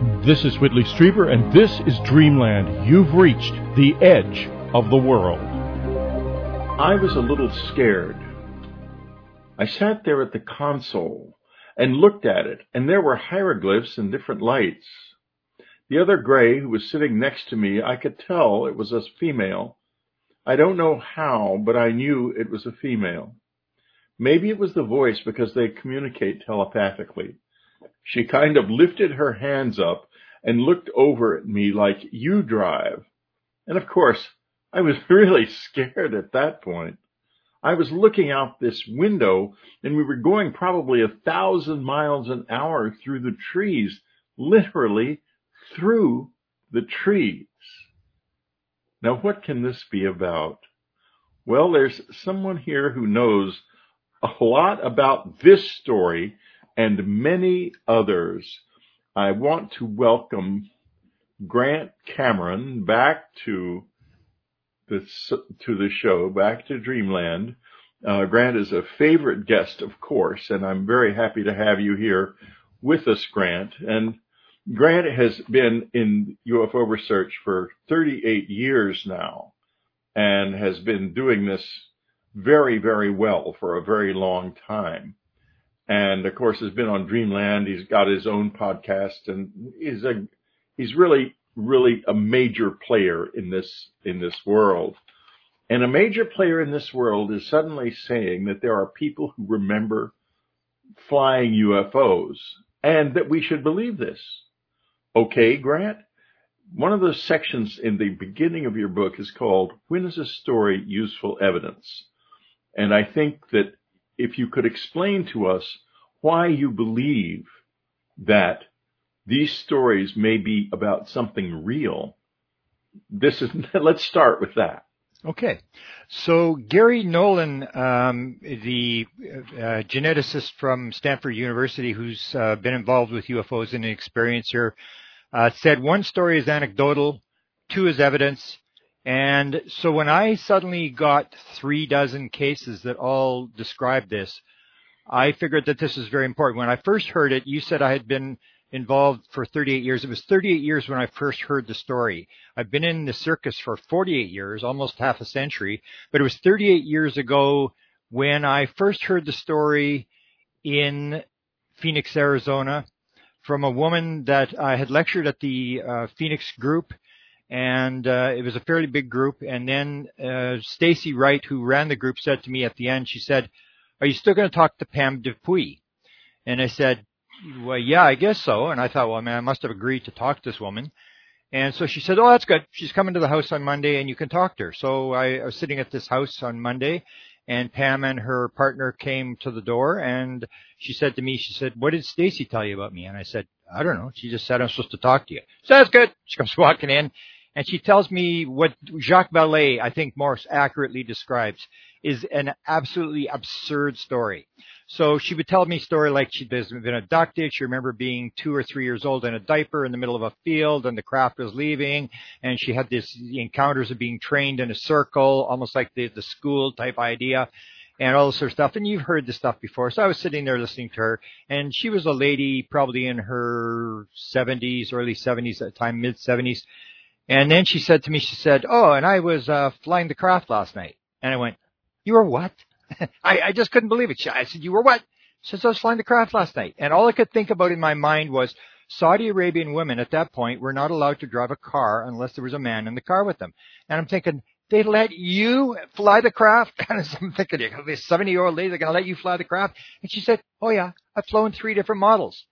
This is Whitley Strieber, and this is Dreamland. You've reached the edge of the world. I was a little scared. I sat there at the console and looked at it, and there were hieroglyphs and different lights. The other gray who was sitting next to me, I could tell it was a female. I don't know how, but I knew it was a female. Maybe it was the voice because they communicate telepathically. She kind of lifted her hands up and looked over at me like, you drive. And of course, I was really scared at that point. I was looking out this window and we were going probably a thousand miles an hour through the trees, literally through the trees. Now what can this be about? Well, there's someone here who knows a lot about this story and many others. I want to welcome Grant Cameron back to the to the show, back to Dreamland. Uh, Grant is a favorite guest, of course, and I'm very happy to have you here with us, Grant. And Grant has been in UFO research for 38 years now and has been doing this very, very well for a very long time and of course has been on Dreamland. He's got his own podcast, and he's a he's really really a major player in this in this world. And a major player in this world is suddenly saying that there are people who remember flying UFOs and that we should believe this. Okay, Grant? One of the sections in the beginning of your book is called When is a Story Useful Evidence? And I think that if you could explain to us why you believe that these stories may be about something real. This is, let's start with that. Okay. So Gary Nolan, um, the uh, geneticist from Stanford University who's uh, been involved with UFOs and an experiencer, uh, said one story is anecdotal, two is evidence, and so when I suddenly got three dozen cases that all described this, I figured that this is very important. When I first heard it, you said I had been involved for 38 years. It was 38 years when I first heard the story. I've been in the circus for 48 years, almost half a century, but it was 38 years ago when I first heard the story in Phoenix, Arizona from a woman that I had lectured at the uh, Phoenix group and uh, it was a fairly big group. And then uh, Stacy Wright, who ran the group, said to me at the end, she said, "Are you still going to talk to Pam Dupuy?" And I said, "Well, yeah, I guess so." And I thought, well, man, I must have agreed to talk to this woman. And so she said, "Oh, that's good. She's coming to the house on Monday, and you can talk to her." So I, was sitting at this house on Monday, and Pam and her partner came to the door, and she said to me, she said, "What did Stacy tell you about me?" And I said, "I don't know. She just said I'm supposed to talk to you." So that's good. She comes walking in, and she tells me what Jacques Vallée, I think, more accurately describes is an absolutely absurd story. So she would tell me a story like she'd been abducted. She remember being two or three years old in a diaper in the middle of a field and the craft was leaving and she had this encounters of being trained in a circle, almost like the, the school type idea and all this sort of stuff. And you've heard this stuff before. So I was sitting there listening to her and she was a lady probably in her 70s, early 70s at the time, mid 70s. And then she said to me, she said, "Oh, and I was uh, flying the craft last night." And I went, "You were what?" I, I just couldn't believe it. She, I said, "You were what?" She says, "I was flying the craft last night." And all I could think about in my mind was Saudi Arabian women at that point were not allowed to drive a car unless there was a man in the car with them. And I'm thinking, they let you fly the craft? And I'm thinking, this 70 year old lady, they're going to let you fly the craft? And she said, oh yeah, I've flown three different models.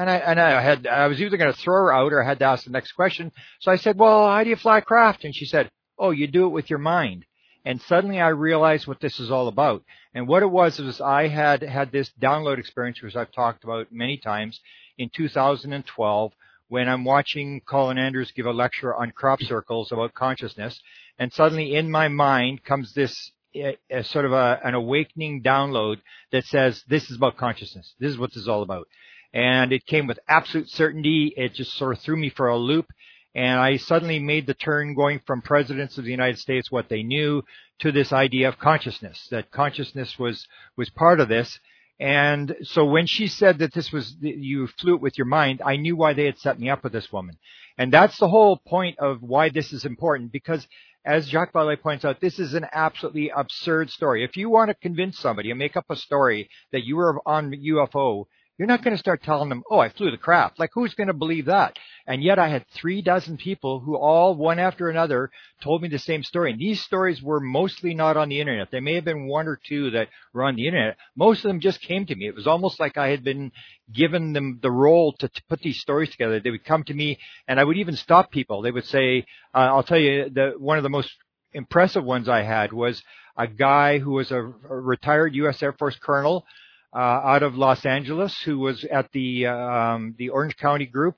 And I, and I had, I was either going to throw her out or I had to ask the next question. So I said, well, how do you fly craft? And she said, oh, you do it with your mind. And suddenly I realized what this is all about. And what it was was I had had this download experience, which I've talked about many times in 2012 when I'm watching Colin Andrews give a lecture on crop circles about consciousness. And suddenly in my mind comes this a, a sort of a, an awakening download that says, this is about consciousness. This is what this is all about and it came with absolute certainty. It just sort of threw me for a loop. And I suddenly made the turn going from presidents of the United States, what they knew, to this idea of consciousness, that consciousness was, was part of this. And so when she said that this was, you flew it with your mind, I knew why they had set me up with this woman. And that's the whole point of why this is important because as Jacques Vallée points out, this is an absolutely absurd story. If you want to convince somebody and make up a story that you were on UFO, you're not going to start telling them, oh, I flew the craft. Like, who's going to believe that? And yet I had three dozen people who all, one after another, told me the same story. And these stories were mostly not on the internet. There may have been one or two that were on the internet. Most of them just came to me. It was almost like I had been given them the role to, to put these stories together. They would come to me and I would even stop people. They would say, uh, I'll tell you, the, one of the most impressive ones I had was a guy who was a, a retired U.S. Air Force colonel uh, out of Los Angeles who was at the um, the Orange County group,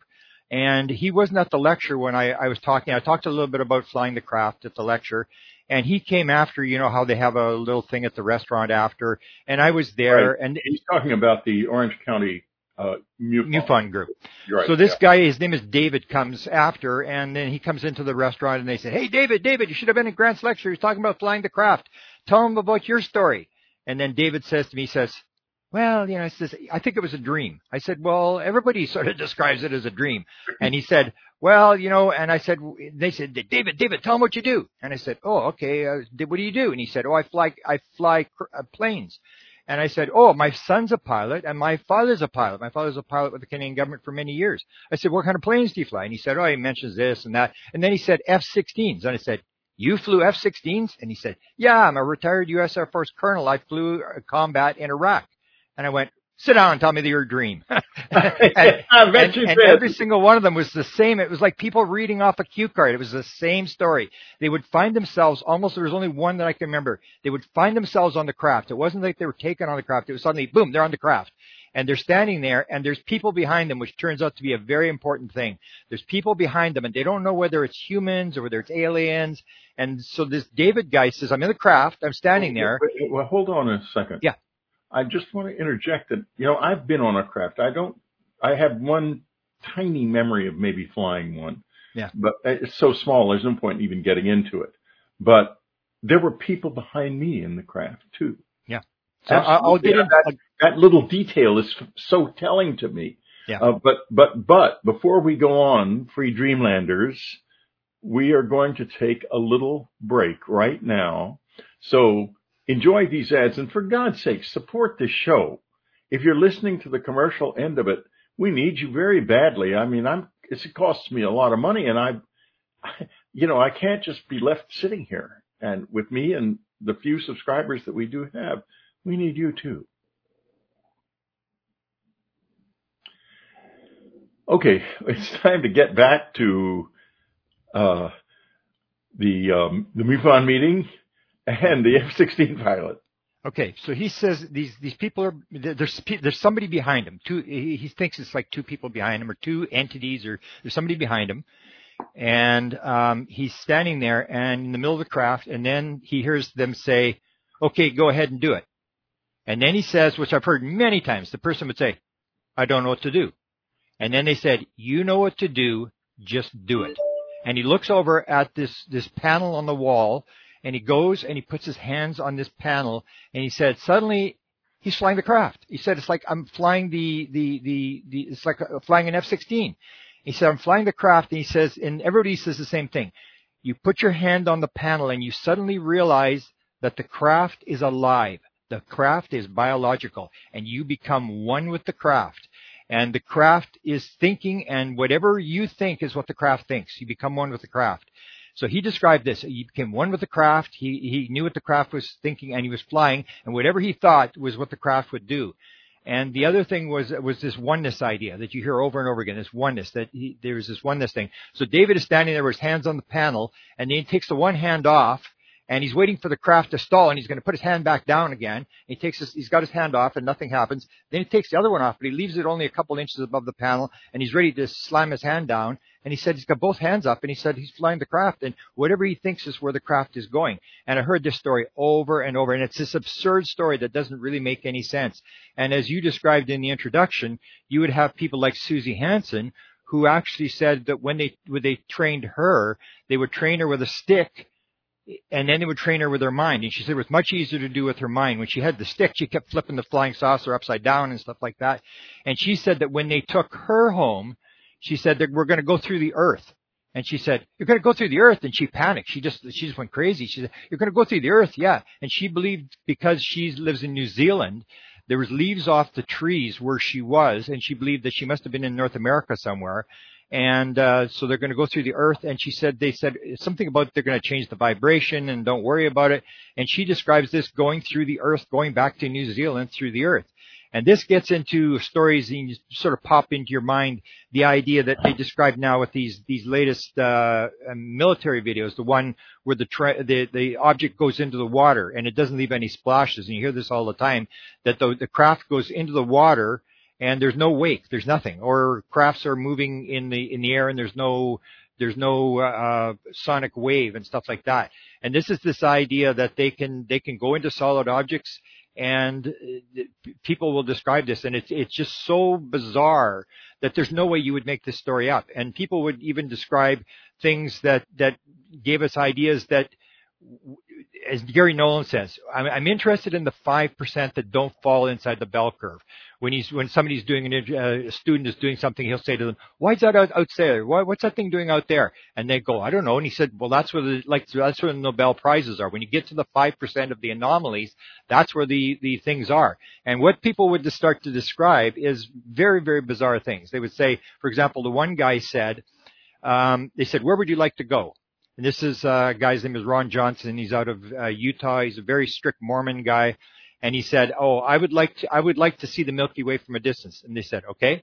and he wasn't at the lecture when I, I was talking. I talked a little bit about flying the craft at the lecture, and he came after. You know how they have a little thing at the restaurant after, and I was there. Right. And he's talking about the Orange County uh, MUFON. MUFON group. Right, so this yeah. guy, his name is David, comes after, and then he comes into the restaurant, and they say, "Hey, David, David, you should have been at Grant's lecture. He's talking about flying the craft. Tell him about your story." And then David says to me, he says, well, you know, he says, I think it was a dream. I said, well, everybody sort of describes it as a dream. And he said, well, you know, and I said, they said, David, David, tell him what you do. And I said, oh, okay, uh, what do you do? And he said, oh, I fly, I fly uh, planes. And I said, oh, my son's a pilot and my father's a pilot. My father's a pilot with the Canadian government for many years. I said, what kind of planes do you fly? And he said, oh, he mentions this and that. And then he said F-16s. And I said, you flew F-16s? And he said, yeah, I'm a retired U.S. Air Force colonel. I flew combat in Iraq. And I went, sit down and tell me your dream. and, I bet and, you and did. every single one of them was the same. It was like people reading off a cue card. It was the same story. They would find themselves almost, there was only one that I can remember. They would find themselves on the craft. It wasn't like they were taken on the craft. It was suddenly, boom, they're on the craft. And they're standing there and there's people behind them, which turns out to be a very important thing. There's people behind them and they don't know whether it's humans or whether it's aliens. And so this David guy says, I'm in the craft. I'm standing there. Well, well, hold on a second. Yeah. I just want to interject that, you know, I've been on a craft. I don't, I have one tiny memory of maybe flying one. Yeah. But it's so small, there's no point in even getting into it. But there were people behind me in the craft too. Yeah. So I- I'll get Absolutely. into that, that little detail is so telling to me. Yeah. Uh, but, but, but before we go on, free Dreamlanders, we are going to take a little break right now. So enjoy these ads and for God's sake, support this show. If you're listening to the commercial end of it, we need you very badly. I mean, I'm, it costs me a lot of money and I, you know, I can't just be left sitting here. And with me and the few subscribers that we do have, we need you too. Okay, it's time to get back to uh, the um, the MUFON meeting and the F-16 pilot. Okay, so he says these these people are there's there's somebody behind him. Two he, he thinks it's like two people behind him or two entities or there's somebody behind him, and um, he's standing there and in the middle of the craft, and then he hears them say, "Okay, go ahead and do it." And then he says, which I've heard many times, the person would say, "I don't know what to do," and then they said, "You know what to do, just do it." And he looks over at this this panel on the wall and he goes and he puts his hands on this panel and he said suddenly he's flying the craft. He said it's like I'm flying the the the, the it's like uh, flying an F-16. He said I'm flying the craft and he says and everybody says the same thing. You put your hand on the panel and you suddenly realize that the craft is alive. The craft is biological and you become one with the craft. And the craft is thinking and whatever you think is what the craft thinks. You become one with the craft. So he described this. He became one with the craft. He, he knew what the craft was thinking and he was flying and whatever he thought was what the craft would do. And the other thing was, was this oneness idea that you hear over and over again, this oneness, that he, there was this oneness thing. So David is standing there with his hands on the panel and he takes the one hand off and he's waiting for the craft to stall and he's going to put his hand back down again. He takes his, he's got his hand off and nothing happens. Then he takes the other one off, but he leaves it only a couple inches above the panel and he's ready to slam his hand down. And he said he's got both hands up and he said he's flying the craft and whatever he thinks is where the craft is going. And I heard this story over and over and it's this absurd story that doesn't really make any sense. And as you described in the introduction, you would have people like Suzy Hansen who actually said that when they, when they trained her, they would train her with a stick and then they would train her with her mind. And she said it was much easier to do with her mind. When she had the stick, she kept flipping the flying saucer upside down and stuff like that. And she said that when they took her home, she said that we're going to go through the earth. And she said, you're going to go through the earth. And she panicked. She just, she just went crazy. She said, you're going to go through the earth. Yeah. And she believed because she lives in New Zealand, there was leaves off the trees where she was. And she believed that she must have been in North America somewhere and uh, so they're going to go through the earth and she said they said something about they're going to change the vibration and don't worry about it. And she describes this going through the earth going back to new zealand through the earth. And this gets into stories and you sort of pop into your mind the idea that they describe now with these these latest uh, military videos the one where the, tra- the the object goes into the water and it doesn't leave any splashes. And you hear this all the time that the, the craft goes into the water and there's no wake, there's nothing, or crafts are moving in the in the air and there's no there's no uh, sonic wave and stuff like that. And this is this idea that they can they can go into solid objects and uh, people will describe this. And it's it's just so bizarre that there's no way you would make this story up. And people would even describe things that that gave us ideas that as Gary Nolan says, I'm, I'm interested in the 5% that don't fall inside the bell curve when he's when somebody's doing an uh, a student is doing something, he'll say to them, "Why is that out, out there? Why, what's that thing doing out there?" And they go, "I don't know." And he said, "Well, that's where the like that's where the Nobel prizes are. When you get to the five percent of the anomalies, that's where the the things are." And what people would start to describe is very very bizarre things. They would say, for example, the one guy said, um, "They said, where would you like to go?" And this is uh, a guy's name is Ron Johnson. He's out of uh, Utah. He's a very strict Mormon guy and he said, "Oh, I would like to, I would like to see the Milky Way from a distance." And they said, "Okay."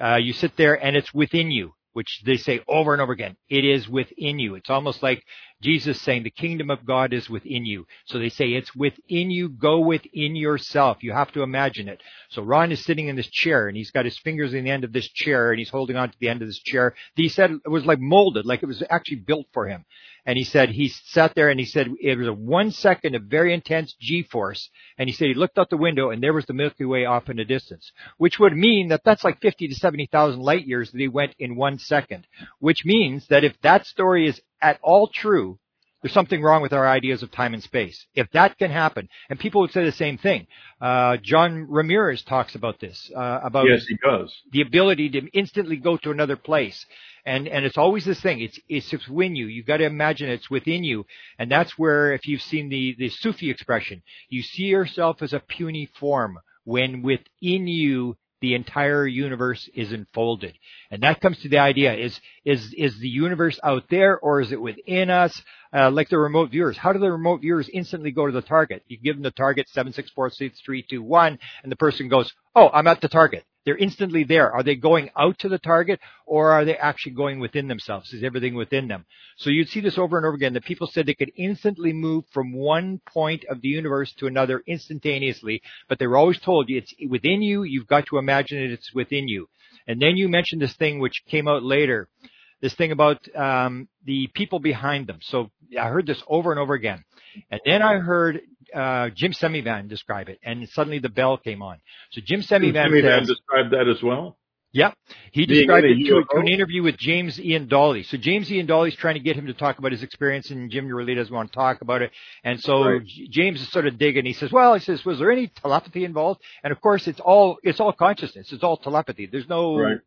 Uh, you sit there, and it's within you which they say over and over again. It is within you. It's almost like Jesus saying the kingdom of God is within you. So they say it's within you. Go within yourself. You have to imagine it. So Ron is sitting in this chair and he's got his fingers in the end of this chair and he's holding on to the end of this chair. He said it was like molded, like it was actually built for him. And he said he sat there and he said it was a one second of very intense G-force. And he said he looked out the window and there was the Milky Way off in the distance, which would mean that that's like 50 to 70,000 light years that he went in one second, which means that if that story is at all true, there's something wrong with our ideas of time and space. If that can happen, and people would say the same thing. Uh, John Ramirez talks about this, uh, about yes, he does. the ability to instantly go to another place. And, and it's always this thing. It's, it's within you. You've got to imagine it's within you. And that's where, if you've seen the, the Sufi expression, you see yourself as a puny form when within you the entire universe is enfolded. And that comes to the idea, is, is, is the universe out there or is it within us? Uh, like the remote viewers. How do the remote viewers instantly go to the target? You give them the target 7646321 and the person goes, oh, I'm at the target. They're instantly there. Are they going out to the target or are they actually going within themselves? Is everything within them? So you'd see this over and over again that people said they could instantly move from one point of the universe to another instantaneously, but they were always told it's within you. You've got to imagine it. It's within you. And then you mentioned this thing which came out later, this thing about um, the people behind them. So I heard this over and over again. And then I heard uh, Jim Semivan describe it, and suddenly the bell came on. So Jim Semivan, Semivan described that as well. Yep, he described it to, to, an interview with James Iandoli. So James Iandoli's trying to get him to talk about his experience, and Jim really doesn't want to talk about it. And so right. James is sort of digging. He says, "Well, he says, was there any telepathy involved?" And of course, it's all it's all consciousness. It's all telepathy. There's no right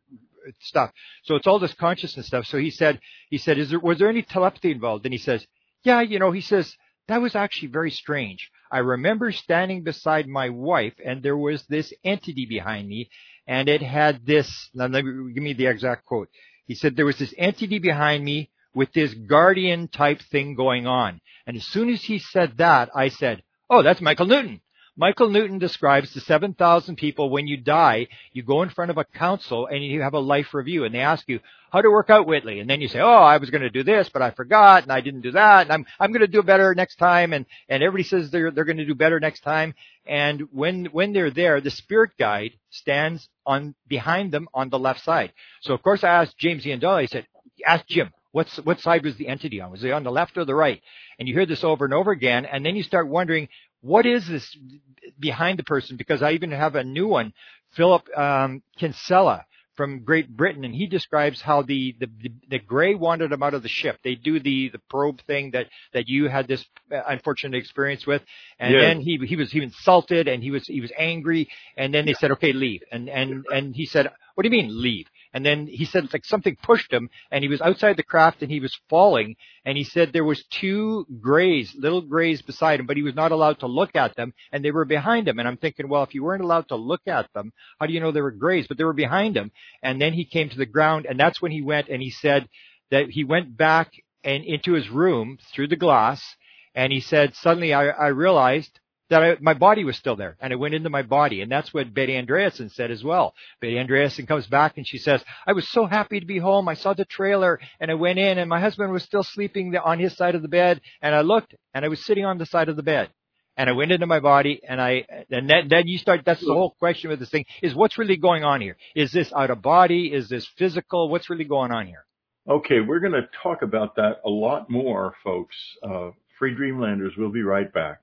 stuff. So it's all this consciousness stuff. So he said, he said, is there, was there any telepathy involved? And he says, yeah, you know, he says, that was actually very strange. I remember standing beside my wife and there was this entity behind me and it had this, now let me, give me the exact quote. He said there was this entity behind me with this guardian type thing going on. And as soon as he said that, I said, oh, that's Michael Newton. Michael Newton describes the 7,000 people when you die, you go in front of a council and you have a life review and they ask you, how to work out Whitley? And then you say, oh, I was going to do this, but I forgot and I didn't do that and I'm, I'm going to do better next time. And, and everybody says they're, they're going to do better next time. And when, when they're there, the spirit guide stands on, behind them on the left side. So of course I asked James Iandoli, I said, ask Jim, What's, what side was the entity on? Was it on the left or the right? And you hear this over and over again, and then you start wondering, what is this behind the person? Because I even have a new one, Philip um, Kinsella from Great Britain, and he describes how the, the, the gray wanted him out of the ship. They do the, the probe thing that, that you had this uh, unfortunate experience with. And then he, he was, he was insulted and he was, he was angry. And then they said, okay, leave. And, and, and he said, what do you mean leave? And then he said like something pushed him and he was outside the craft and he was falling. And he said there was two grays, little grays beside him, but he was not allowed to look at them and they were behind him. And I'm thinking, well, if you weren't allowed to look at them, how do you know they were grays? But they were behind him. And then he came to the ground and that's when he went and he said that he went back and into his room through the glass and he said, suddenly I, I realized that I, my body was still there and it went into my body. And that's what Betty Andreasson said as well. Betty Andreasson comes back and she says, I was so happy to be home. I saw the trailer and I went in and my husband was still sleeping on his side of the bed and I looked and I was sitting on the side of the bed and I went into my body and I, and then, then you start, that's the whole question with this thing is what's really going on here? Is this out of body? Is this physical? What's really going on here? Okay, we're going to talk about that a lot more, folks. Uh, Free Dreamlanders, we'll be right back.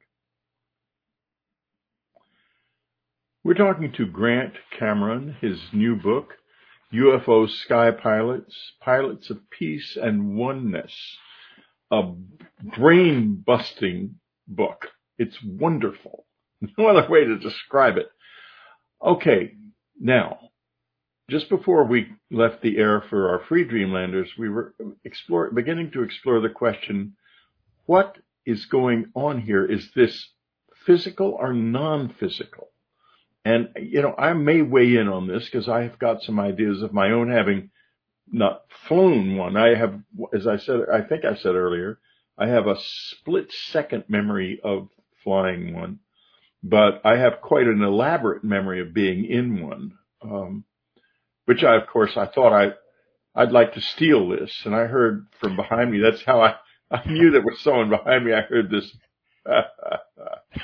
We're talking to Grant Cameron, his new book, UFO Sky Pilots, Pilots of Peace and Oneness, a brain busting book. It's wonderful. No other way to describe it. Okay, now, just before we left the air for our free Dreamlanders, we were explore, beginning to explore the question, what is going on here? Is this physical or non-physical? And, you know, I may weigh in on this because I have got some ideas of my own having not flown one. I have, as I said, I think I said earlier, I have a split second memory of flying one, but I have quite an elaborate memory of being in one. Um, which I, of course, I thought I, I'd like to steal this. And I heard from behind me, that's how I, I knew there was someone behind me. I heard this.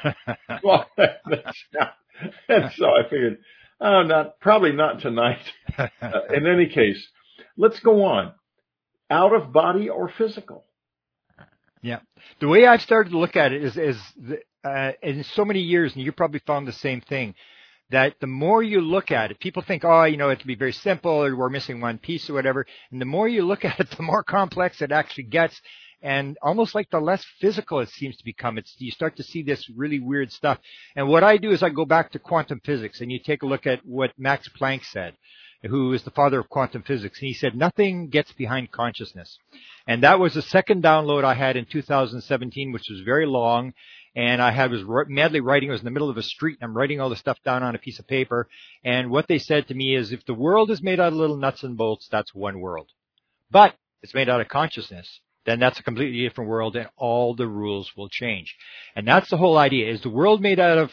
well, and so I figured, oh, not probably not tonight. uh, in any case, let's go on. Out of body or physical. Yeah, the way I've started to look at it is, is uh, in so many years, and you probably found the same thing. That the more you look at it, people think, oh, you know, it can be very simple, or we're missing one piece, or whatever. And the more you look at it, the more complex it actually gets and almost like the less physical it seems to become, it's you start to see this really weird stuff. And what I do is I go back to quantum physics, and you take a look at what Max Planck said, who is the father of quantum physics, and he said nothing gets behind consciousness. And that was the second download I had in 2017, which was very long. And I had was madly writing. I was in the middle of a street, and I'm writing all the stuff down on a piece of paper. And what they said to me is, if the world is made out of little nuts and bolts, that's one world. But it's made out of consciousness then that's a completely different world and all the rules will change. And that's the whole idea. Is the world made out of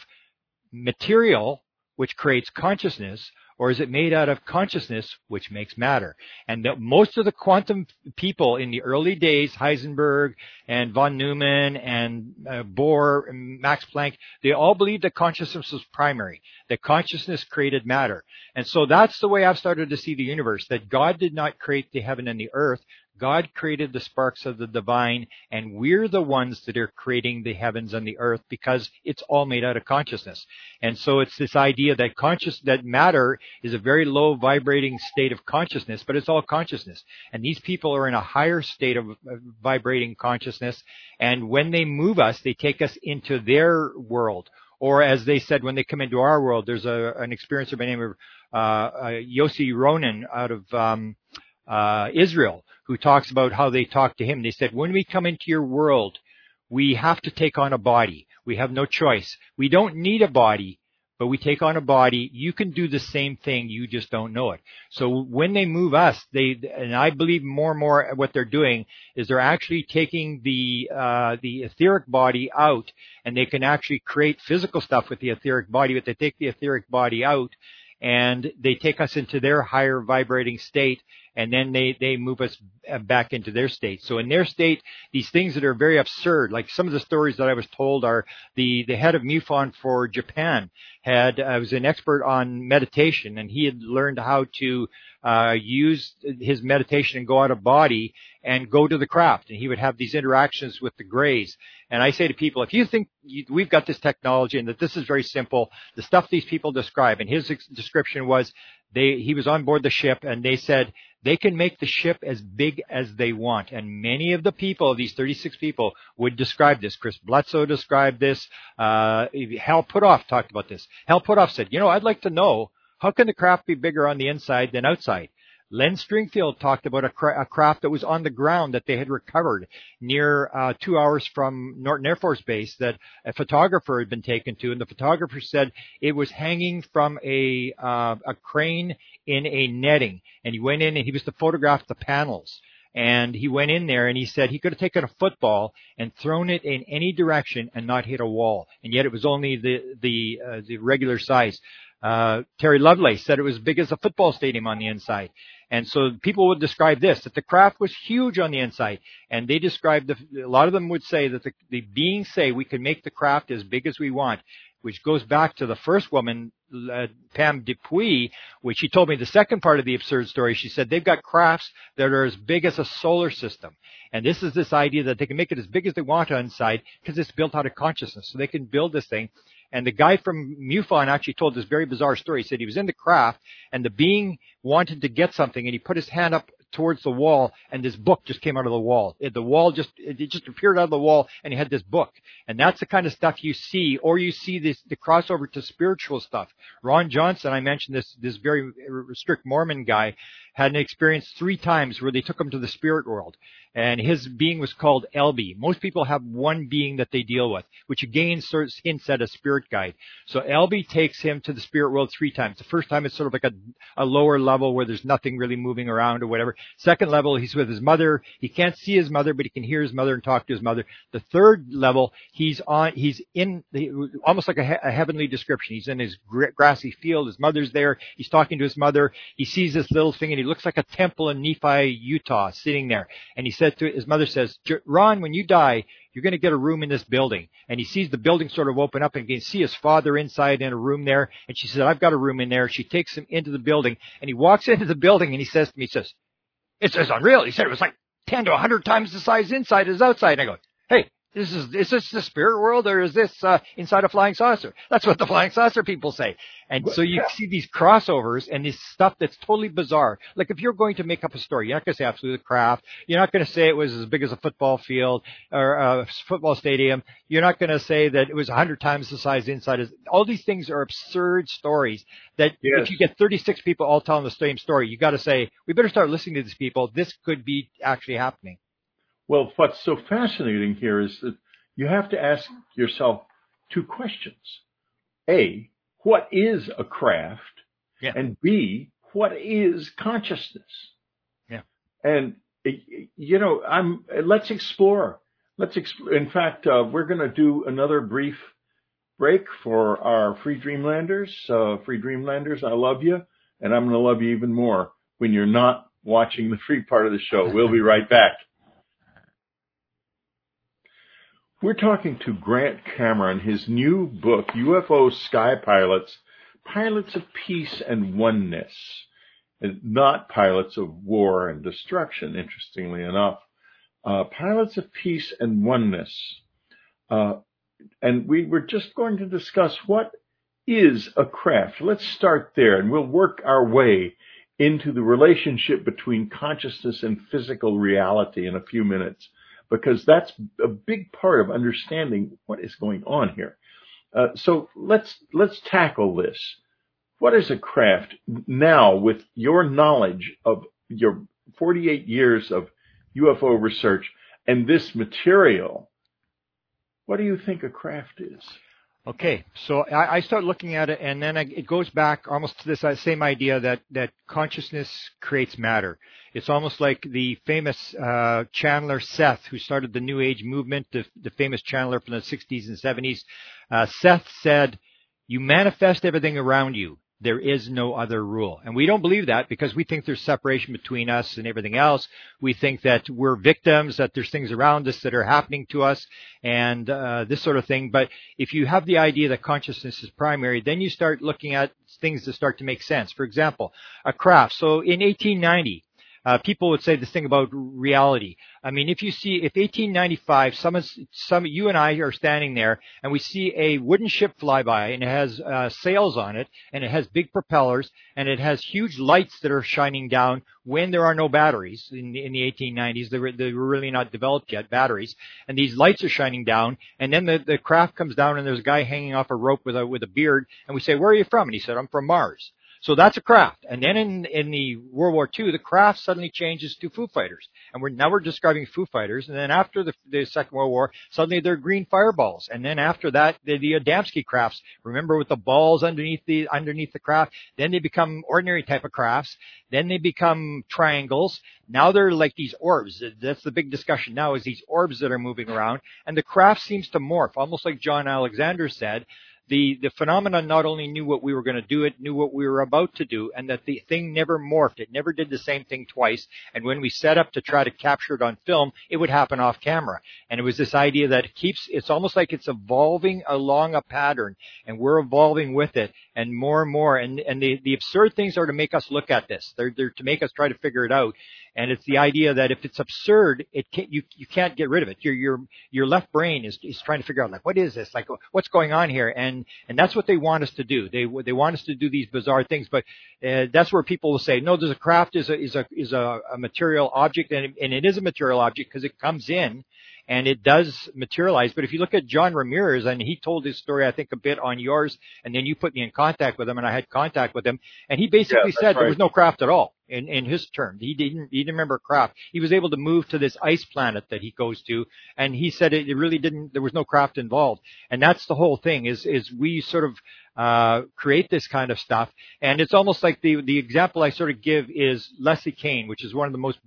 material, which creates consciousness, or is it made out of consciousness, which makes matter? And the, most of the quantum people in the early days, Heisenberg and von Neumann and uh, Bohr and Max Planck, they all believed that consciousness was primary, that consciousness created matter. And so that's the way I've started to see the universe, that God did not create the heaven and the earth. God created the sparks of the divine, and we're the ones that are creating the heavens and the earth because it's all made out of consciousness. And so it's this idea that conscious, that matter is a very low vibrating state of consciousness, but it's all consciousness. And these people are in a higher state of vibrating consciousness. And when they move us, they take us into their world. Or as they said, when they come into our world, there's a, an experiencer by the name of uh, uh, Yossi Ronen out of um, uh, Israel who talks about how they talk to him. They said, when we come into your world, we have to take on a body. We have no choice. We don't need a body, but we take on a body. You can do the same thing. You just don't know it. So when they move us, they, and I believe more and more what they're doing is they're actually taking the, uh, the etheric body out and they can actually create physical stuff with the etheric body, but they take the etheric body out and they take us into their higher vibrating state and then they, they move us uh, back into their state. So in their state, these things that are very absurd, like some of the stories that I was told are the, the head of MUFON for Japan had, uh, was an expert on meditation and he had learned how to, uh, use his meditation and go out of body and go to the craft. And he would have these interactions with the grays. And I say to people, if you think you, we've got this technology and that this is very simple, the stuff these people describe, and his description was they he was on board the ship and they said they can make the ship as big as they want. And many of the people, these 36 people, would describe this. Chris Bledsoe described this. Uh, Hal Puthoff talked about this. Hal Puthoff said, you know, I'd like to know how can the craft be bigger on the inside than outside? Len Stringfield talked about a, cra- a, craft that was on the ground that they had recovered near uh, two hours from Norton Air Force Base that a photographer had been taken to, and the photographer said it was hanging from a uh, a crane in a netting, and he went in and he was to photograph the panels. And he went in there and he said he could have taken a football and thrown it in any direction and not hit a wall. And yet it was only the the uh, the regular size. Uh, Terry Lovelace said it was as big as a football stadium on the inside. And so people would describe this, that the craft was huge on the inside. And they described, the, a lot of them would say that the, the beings say we can make the craft as big as we want, which goes back to the first woman, uh, Pam Dupuy, which she told me the second part of the absurd story. She said they've got crafts that are as big as a solar system. And this is this idea that they can make it as big as they want on inside because it's built out of consciousness. So they can build this thing and the guy from MUFON actually told this very bizarre story. He said he was in the craft and the being wanted to get something and he put his hand up towards the wall and this book just came out of the wall. It, the wall just, it just appeared out of the wall and he had this book. And that's the kind of stuff you see, or you see this, the crossover to spiritual stuff. Ron Johnson, I mentioned this, this very strict Mormon guy, had an experience three times where they took him to the spirit world. And his being was called Elby. Most people have one being that they deal with, which again of hints at a spirit guide. So Elby takes him to the spirit world three times. The first time it's sort of like a, a lower level where there's nothing really moving around or whatever. Second level, he's with his mother. He can't see his mother, but he can hear his mother and talk to his mother. The third level, he's on, he's in, the, almost like a, a heavenly description. He's in his grassy field. His mother's there. He's talking to his mother. He sees this little thing and he looks like a temple in Nephi, Utah, sitting there. And he said to his mother says, Ron, when you die, you're going to get a room in this building. And he sees the building sort of open up and he can see his father inside in a room there. And she said, I've got a room in there. She takes him into the building and he walks into the building and he says to me, he says, it's, it's unreal. He said it was like 10 to 100 times the size inside as outside. And I go, hey, this is, is this the spirit world or is this, uh, inside a flying saucer? That's what the flying saucer people say. And so you see these crossovers and this stuff that's totally bizarre. Like if you're going to make up a story, you're not going to say absolutely craft. You're not going to say it was as big as a football field or a football stadium. You're not going to say that it was a hundred times the size inside. All these things are absurd stories that yes. if you get 36 people all telling the same story, you got to say, we better start listening to these people. This could be actually happening. Well, what's so fascinating here is that you have to ask yourself two questions. A, what is a craft? Yeah. And B, what is consciousness? Yeah. And you know, I'm let's explore. Let's explore. In fact, uh, we're going to do another brief break for our free Dreamlanders. Uh, free Dreamlanders, I love you, and I'm going to love you even more when you're not watching the free part of the show. We'll be right back. We're talking to Grant Cameron, his new book, UFO Sky Pilots, Pilots of Peace and Oneness, and not pilots of war and destruction, interestingly enough. Uh, pilots of Peace and Oneness. Uh, and we were just going to discuss what is a craft. Let's start there and we'll work our way into the relationship between consciousness and physical reality in a few minutes because that's a big part of understanding what is going on here. Uh, so let's let's tackle this. What is a craft now with your knowledge of your 48 years of UFO research and this material? What do you think a craft is? Okay, so I, I start looking at it, and then I, it goes back almost to this uh, same idea that that consciousness creates matter. It's almost like the famous uh, channeler Seth, who started the New Age movement, the, the famous channeler from the 60s and 70s. Uh, Seth said, "You manifest everything around you there is no other rule. And we don't believe that because we think there's separation between us and everything else. We think that we're victims, that there's things around us that are happening to us and uh, this sort of thing. But if you have the idea that consciousness is primary, then you start looking at things that start to make sense. For example, a craft. So in 1890, uh, people would say this thing about reality. I mean, if you see, if 1895, some, some, you and I are standing there and we see a wooden ship fly by and it has uh, sails on it and it has big propellers and it has huge lights that are shining down when there are no batteries in the, in the 1890s. They were, they were really not developed yet, batteries. And these lights are shining down and then the, the craft comes down and there's a guy hanging off a rope with a, with a beard and we say, where are you from? And he said, I'm from Mars. So that's a craft. And then in, in the World War II, the craft suddenly changes to Foo Fighters. And we're, now we're describing Foo Fighters. And then after the, the Second World War, suddenly they're green fireballs. And then after that, the, the Adamski crafts, remember with the balls underneath the, underneath the craft, then they become ordinary type of crafts. Then they become triangles. Now they're like these orbs. That's the big discussion now is these orbs that are moving around. And the craft seems to morph, almost like John Alexander said the, the phenomenon not only knew what we were going to do, it knew what we were about to do, and that the thing never morphed. It never did the same thing twice. And when we set up to try to capture it on film, it would happen off camera. And it was this idea that it keeps, it's almost like it's evolving along a pattern, and we're evolving with it, and more and more. And, and the, the absurd things are to make us look at this. They're, they're to make us try to figure it out. And it's the idea that if it's absurd, it can't, you, you can't get rid of it. Your, your, your left brain is, is trying to figure out like, what is this? Like, what's going on here? And, and that's what they want us to do. They, they want us to do these bizarre things, but, uh, that's where people will say, no, there's a craft is a, is a, is a, a material object and, and it is a material object because it comes in and it does materialize. But if you look at John Ramirez, and he told his story, I think a bit on yours, and then you put me in contact with him, and I had contact with him, and he basically yeah, said right. there was no craft at all in, in his term. He didn't, he didn't remember craft. He was able to move to this ice planet that he goes to, and he said it, it really didn't, there was no craft involved. And that's the whole thing is, is we sort of, uh, create this kind of stuff. And it's almost like the, the example I sort of give is Leslie Kean, which is one of the most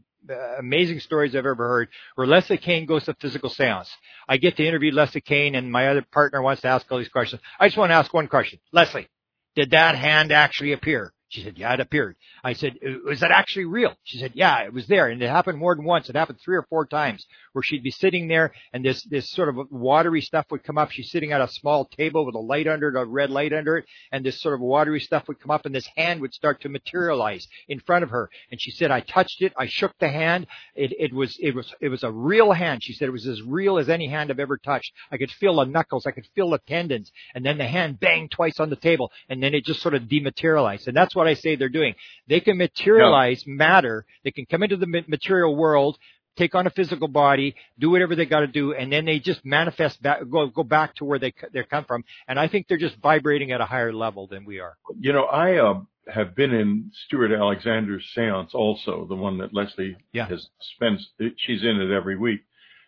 amazing stories I've ever heard where Leslie Kean goes to physical seance. I get to interview Leslie Kean and my other partner wants to ask all these questions. I just want to ask one question. Leslie, did that hand actually appear? She said, yeah, it appeared. I said, uh, was that actually real? She said, yeah, it was there. And it happened more than once. It happened three or four times where she'd be sitting there and this, this sort of watery stuff would come up. She's sitting at a small table with a light under it, a red light under it. And this sort of watery stuff would come up and this hand would start to materialize in front of her. And she said, I touched it. I shook the hand. It, it was, it was, it was a real hand. She said it was as real as any hand I've ever touched. I could feel the knuckles. I could feel the tendons. And then the hand banged twice on the table and then it just sort of dematerialized. And that's what I say they're doing. They can materialize yeah. matter. They can come into the material world, take on a physical body, do whatever they got to do, and then they just manifest back, go go back to where they they come from. And I think they're just vibrating at a higher level than we are. You know, I uh, have been in Stewart Alexander's séance also, the one that Leslie yeah. has spent. She's in it every week,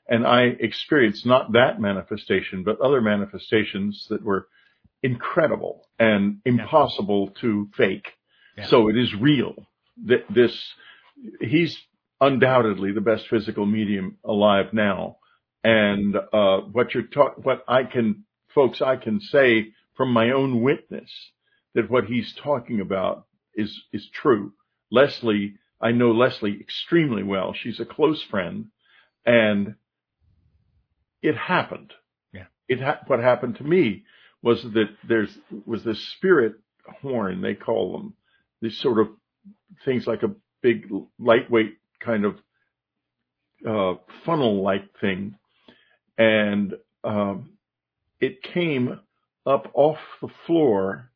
and I experienced not that manifestation, but other manifestations that were incredible and impossible yeah. to fake. Yeah. So it is real. This, he's undoubtedly the best physical medium alive now. And, uh, what you're talking, what I can, folks, I can say from my own witness that what he's talking about is, is true. Leslie, I know Leslie extremely well. She's a close friend and it happened. Yeah. It ha- what happened to me was that there's was this spirit horn they call them these sort of things like a big lightweight kind of uh, funnel like thing. And um, it came up off the floor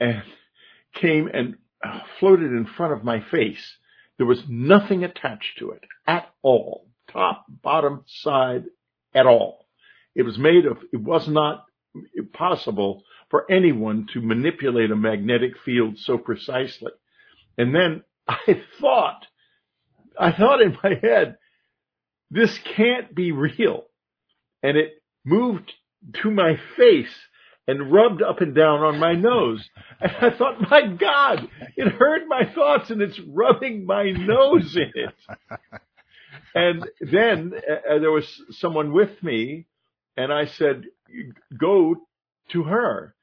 and came and floated in front of my face. There was nothing attached to it at all top bottom side at all. It was made of it was not possible for anyone to manipulate a magnetic field so precisely. And then I thought, I thought in my head, this can't be real. And it moved to my face and rubbed up and down on my nose. And I thought, my God, it heard my thoughts and it's rubbing my nose in it. And then uh, there was someone with me and I said, go to her.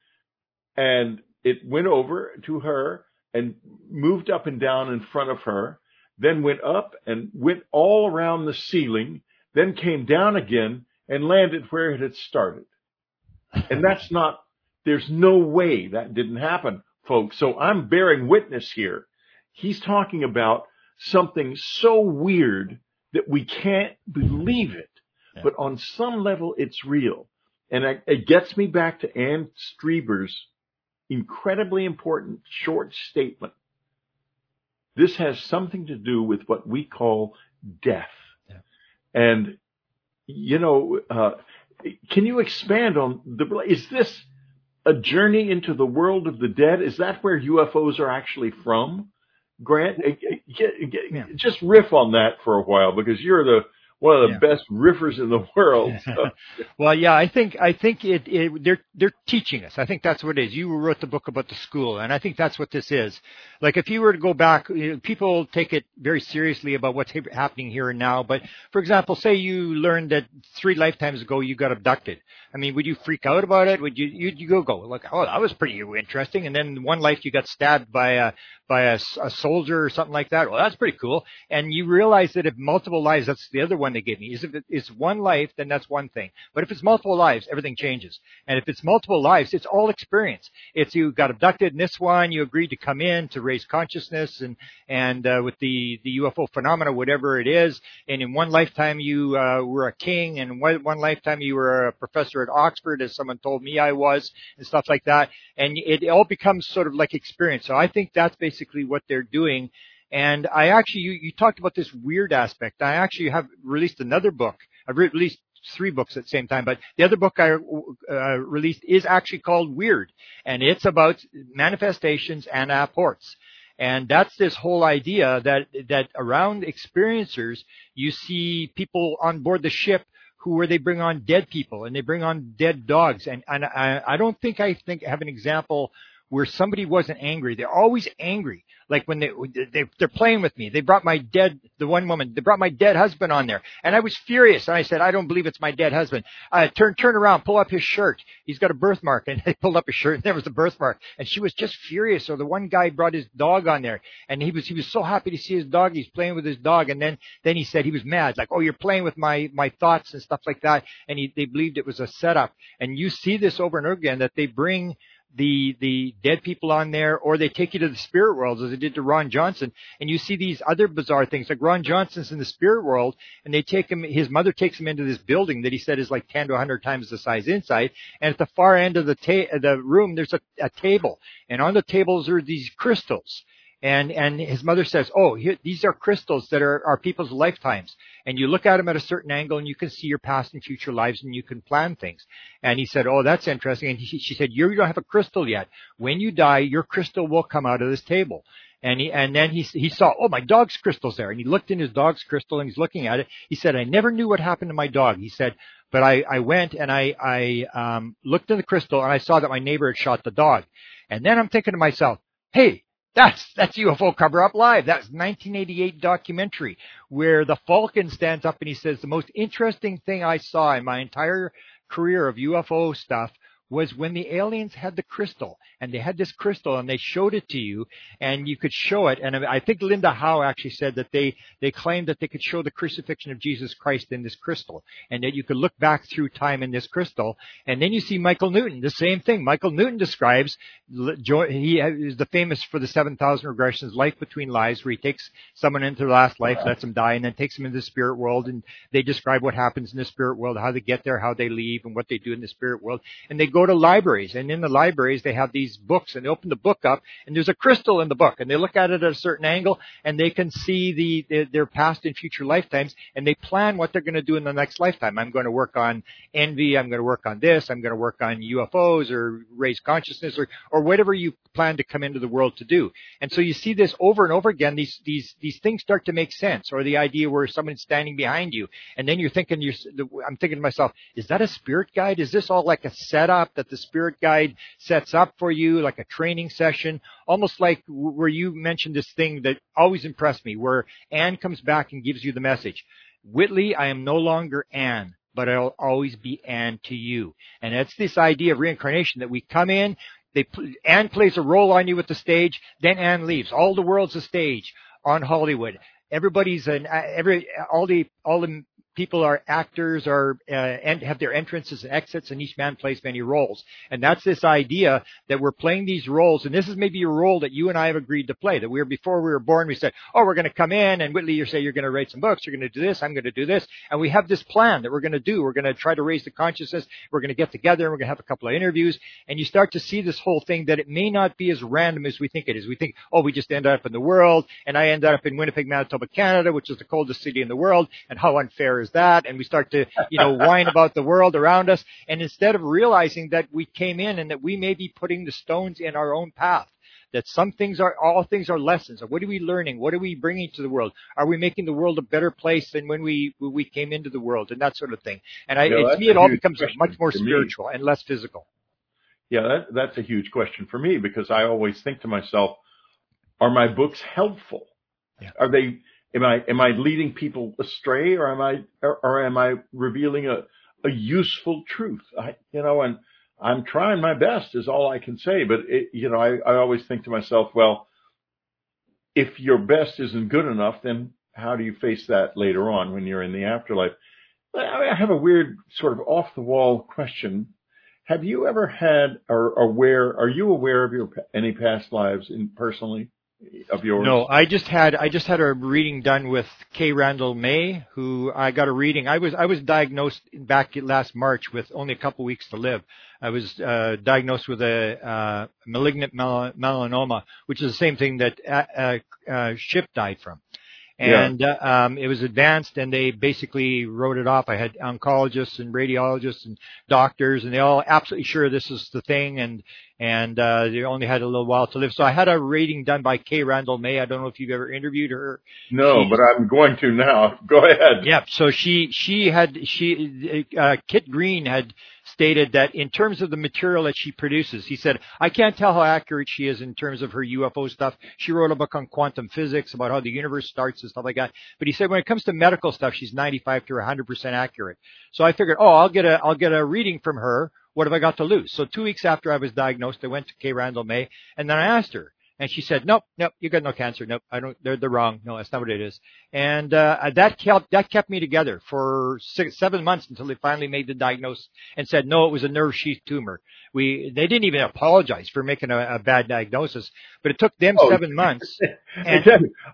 And it went over to her and moved up and down in front of her, then went up and went all around the ceiling, then came down again and landed where it had started. And that's not, there's no way that didn't happen, folks. So I'm bearing witness here. He's talking about something so weird that we can't believe it. Yeah. But on some level, it's real. And it gets me back to Anne Strieber's incredibly important short statement. This has something to do with what we call death. Yeah. And, you know, uh, can you expand on the, is this a journey into the world of the dead? Is that where UFOs are actually from? Grant, get, get, Yeah. just riff on that for a while because you're the one of the Yeah. best riffers in the world. So, Well, yeah, I think I think it, it they're they're teaching us. I think that's what it is. You wrote the book about the school, and I think that's what this is. Like if you were to go back, you know, people take it very seriously about what's happening here and now. But for example, say you learned that three lifetimes ago you got abducted. I mean, would you freak out about it? Would you you you go go like, oh, that was pretty interesting, and then one life you got stabbed by a by a, a soldier or something like that. Well, that's pretty cool. And you realize that if multiple lives, that's the other one they give me. Is if it's one life, then that's one thing. But if it's multiple lives, everything changes. And if it's multiple lives, it's all experience. It's you got abducted in this one, you agreed to come in to raise consciousness and and uh, with the the UFO phenomena, whatever it is. And in one lifetime you uh, were a king, and one, one lifetime you were a professor at Oxford, as someone told me I was, and stuff like that. And it all becomes sort of like experience. So I think that's basically what they're doing. And I actually, you, you talked about this weird aspect. I actually have released another book. I've re- released three books at the same time, but the other book I uh, released is actually called Weird, and it's about manifestations and apports. And that's this whole idea that that around experiencers, you see people on board the ship who where they bring on dead people and they bring on dead dogs. And and I, I don't think I think have an example where somebody wasn't angry. They're always angry. Like when they, they they're playing with me. They brought my dead the one woman. They brought my dead husband on there, and I was furious. And I said, I don't believe it's my dead husband. Uh, turn turn around, pull up his shirt. He's got a birthmark, and they pulled up his shirt, and there was a birthmark. And she was just furious. So the one guy brought his dog on there, and he was he was so happy to see his dog. He's playing with his dog, and then then he said he was mad, like, oh, you're playing with my my thoughts and stuff like that. And he they believed it was a setup. And you see this over and over again that they bring the the dead people on there, or they take you to the spirit world as they did to Ron Johnson, and you see these other bizarre things. Like Ron Johnson's in the spirit world, and they take him. His mother takes him into this building that he said is like ten to hundred times the size inside, and at the far end of the ta- the room there's a, a table, and on the tables are these crystals. And and his mother says, "Oh, here, these are crystals that are, are people's lifetimes." And you look at them at a certain angle, and you can see your past and future lives, and you can plan things. And he said, "Oh, that's interesting." And he, she said, "You don't have a crystal yet. When you die, your crystal will come out of this table." And he and then he he saw, "Oh, my dog's crystal's there." And he looked in his dog's crystal, and he's looking at it. He said, "I never knew what happened to my dog." He said, "But I I went and I I um, looked in the crystal, and I saw that my neighbor had shot the dog." And then I'm thinking to myself, "Hey." That's that's UFO Cover Up Live. That's 1988 documentary where the Falcon stands up and he says the most interesting thing I saw in my entire career of UFO stuff was when the aliens had the crystal and they had this crystal and they showed it to you and you could show it. And I think Linda Howe actually said that they they claimed that they could show the crucifixion of Jesus Christ in this crystal and that you could look back through time in this crystal. And then you see Michael Newton the same thing. Michael Newton describes he is the famous for the 7000 regressions life between lives where he takes someone into the last life lets them die and then takes them into the spirit world and they describe what happens in the spirit world how they get there how they leave and what they do in the spirit world. And they go to libraries and in the libraries they have these books and they open the book up and there's a crystal in the book and they look at it at a certain angle and they can see the, the their past and future lifetimes and they plan what they're going to do in the next lifetime. I'm going to work on envy. I'm going to work on this. I'm going to work on UFOs or raise consciousness or, or whatever you plan to come into the world to do. And so you see this over and over again. These, these, these things start to make sense or the idea where someone's standing behind you and then you're thinking, you're, I'm thinking to myself, is that a spirit guide? Is this all like a setup that the spirit guide sets up for you, like a training session, almost like where you mentioned this thing that always impressed me, where Anne comes back and gives you the message. Whitley, I am no longer Anne, but I'll always be Anne to you. And it's this idea of reincarnation that we come in, they, Anne plays a role on you at the stage, then Anne leaves. All the world's a stage on Hollywood. Everybody's an, uh, every, all the, all the people are actors or uh, and have their entrances and exits, and each man plays many roles. And that's this idea that we're playing these roles, and this is maybe a role that you and I have agreed to play. That we were before we were born, we said, "Oh, we're going to come in," and Whitley, you say you're going to write some books, you're going to do this, I'm going to do this, and we have this plan that we're going to do. We're going to try to raise the consciousness. We're going to get together, and we're going to have a couple of interviews, and you start to see this whole thing that it may not be as random as we think it is. We think, oh, we just end up in the world, and I ended up in Winnipeg, Manitoba, Canada, which is the coldest city in the world, and how unfair is that? And we start to, you know, whine about the world around us. And instead of realizing that we came in and that we may be putting the stones in our own path, that some things are, all things are lessons. What are we learning? What are we bringing to the world? Are we making the world a better place than when we, when we came into the world and that sort of thing? And I, to me, it all becomes much more spiritual me. and less physical. Yeah, that, that's a huge question for me because I always think to myself, are my books helpful? Yeah. Are they, am I, am I leading people astray or am I, or, or am I revealing a, a useful truth? I, you know, and I'm trying my best is all I can say, but it, you know, I, I always think to myself, well, if your best isn't good enough, then how do you face that later on when you're in the afterlife? I have a weird sort of off the wall question. Have you ever had or aware, are you aware of your, any past lives in personally? Of yours? No, I just had I just had a reading done with Kay Randall May, who I got a reading. I was I was diagnosed back last March with only a couple weeks to live. I was uh, diagnosed with a uh, malignant mel- melanoma, which is the same thing that uh, uh, Ship died from and yeah. uh, um, it was advanced, and they basically wrote it off. I had oncologists and radiologists and doctors, and they all absolutely sure this is the thing, and and uh, they only had a little while to live. So I had a rating done by Kay Randall May. I don't know if you've ever interviewed her. No, but I'm going to now. Go ahead. Yeah. So she she had she uh, Kit Green had stated that in terms of the material that she produces, he said, I can't tell how accurate she is in terms of her UFO stuff. She wrote a book on quantum physics about how the universe starts and stuff like that. But he said when it comes to medical stuff, she's 95 to 100% accurate. So I figured, oh, I'll get a, I'll get a reading from her. What have I got to lose? So two weeks after I was diagnosed, I went to Kay Randall May and then I asked her, and she said, nope, nope, you got no cancer. Nope, I don't, they're, they're wrong. No, that's not what it is. And, uh, that kept, that kept me together for six, seven months until they finally made the diagnosis and said, no, it was a nerve sheath tumor. We, they didn't even apologize for making a, a bad diagnosis, but it took them oh, seven months. And,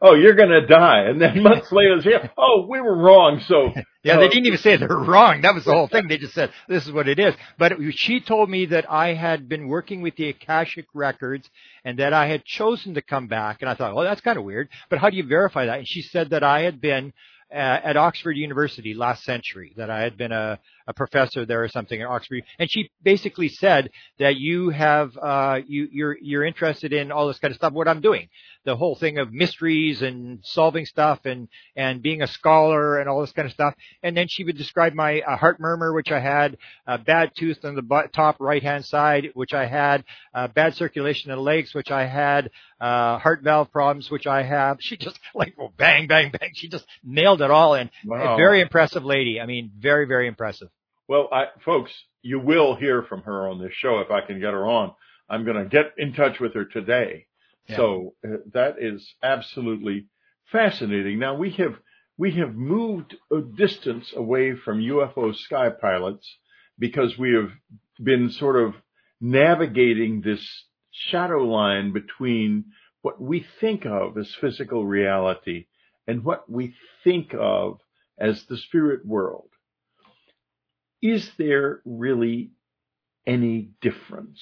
oh, you're going to die. And then months later, yeah, oh, we were wrong. So yeah, they didn't even say they were wrong. That was the whole thing. They just said, this is what it is. But she told me that I had been working with the Akashic Records and that I had chosen to come back. And I thought, well, that's kind of weird. But how do you verify that? And she said that I had been uh, at Oxford University last century, that I had been a, a professor there or something at Oxford. And she basically said that you have, uh, you, you're, you're interested in all this kind of stuff, what I'm doing the whole thing of mysteries and solving stuff and and being a scholar and all this kind of stuff. And then she would describe my uh, heart murmur, which I had, a bad tooth on the butt, top right hand side, which I had, uh, bad circulation in the legs, which I had, uh, heart valve problems, which I have. She just like well, bang, bang, bang. She just nailed it all. And wow. very impressive lady. I mean, very, very impressive. Well, I, folks, you will hear from her on this show if I can get her on. I'm going to get in touch with her today so uh, that is absolutely fascinating. Now we have we have moved a distance away from UFO sky pilots because we have been sort of navigating this shadow line between what we think of as physical reality and what we think of as the spirit world. Is there really any difference?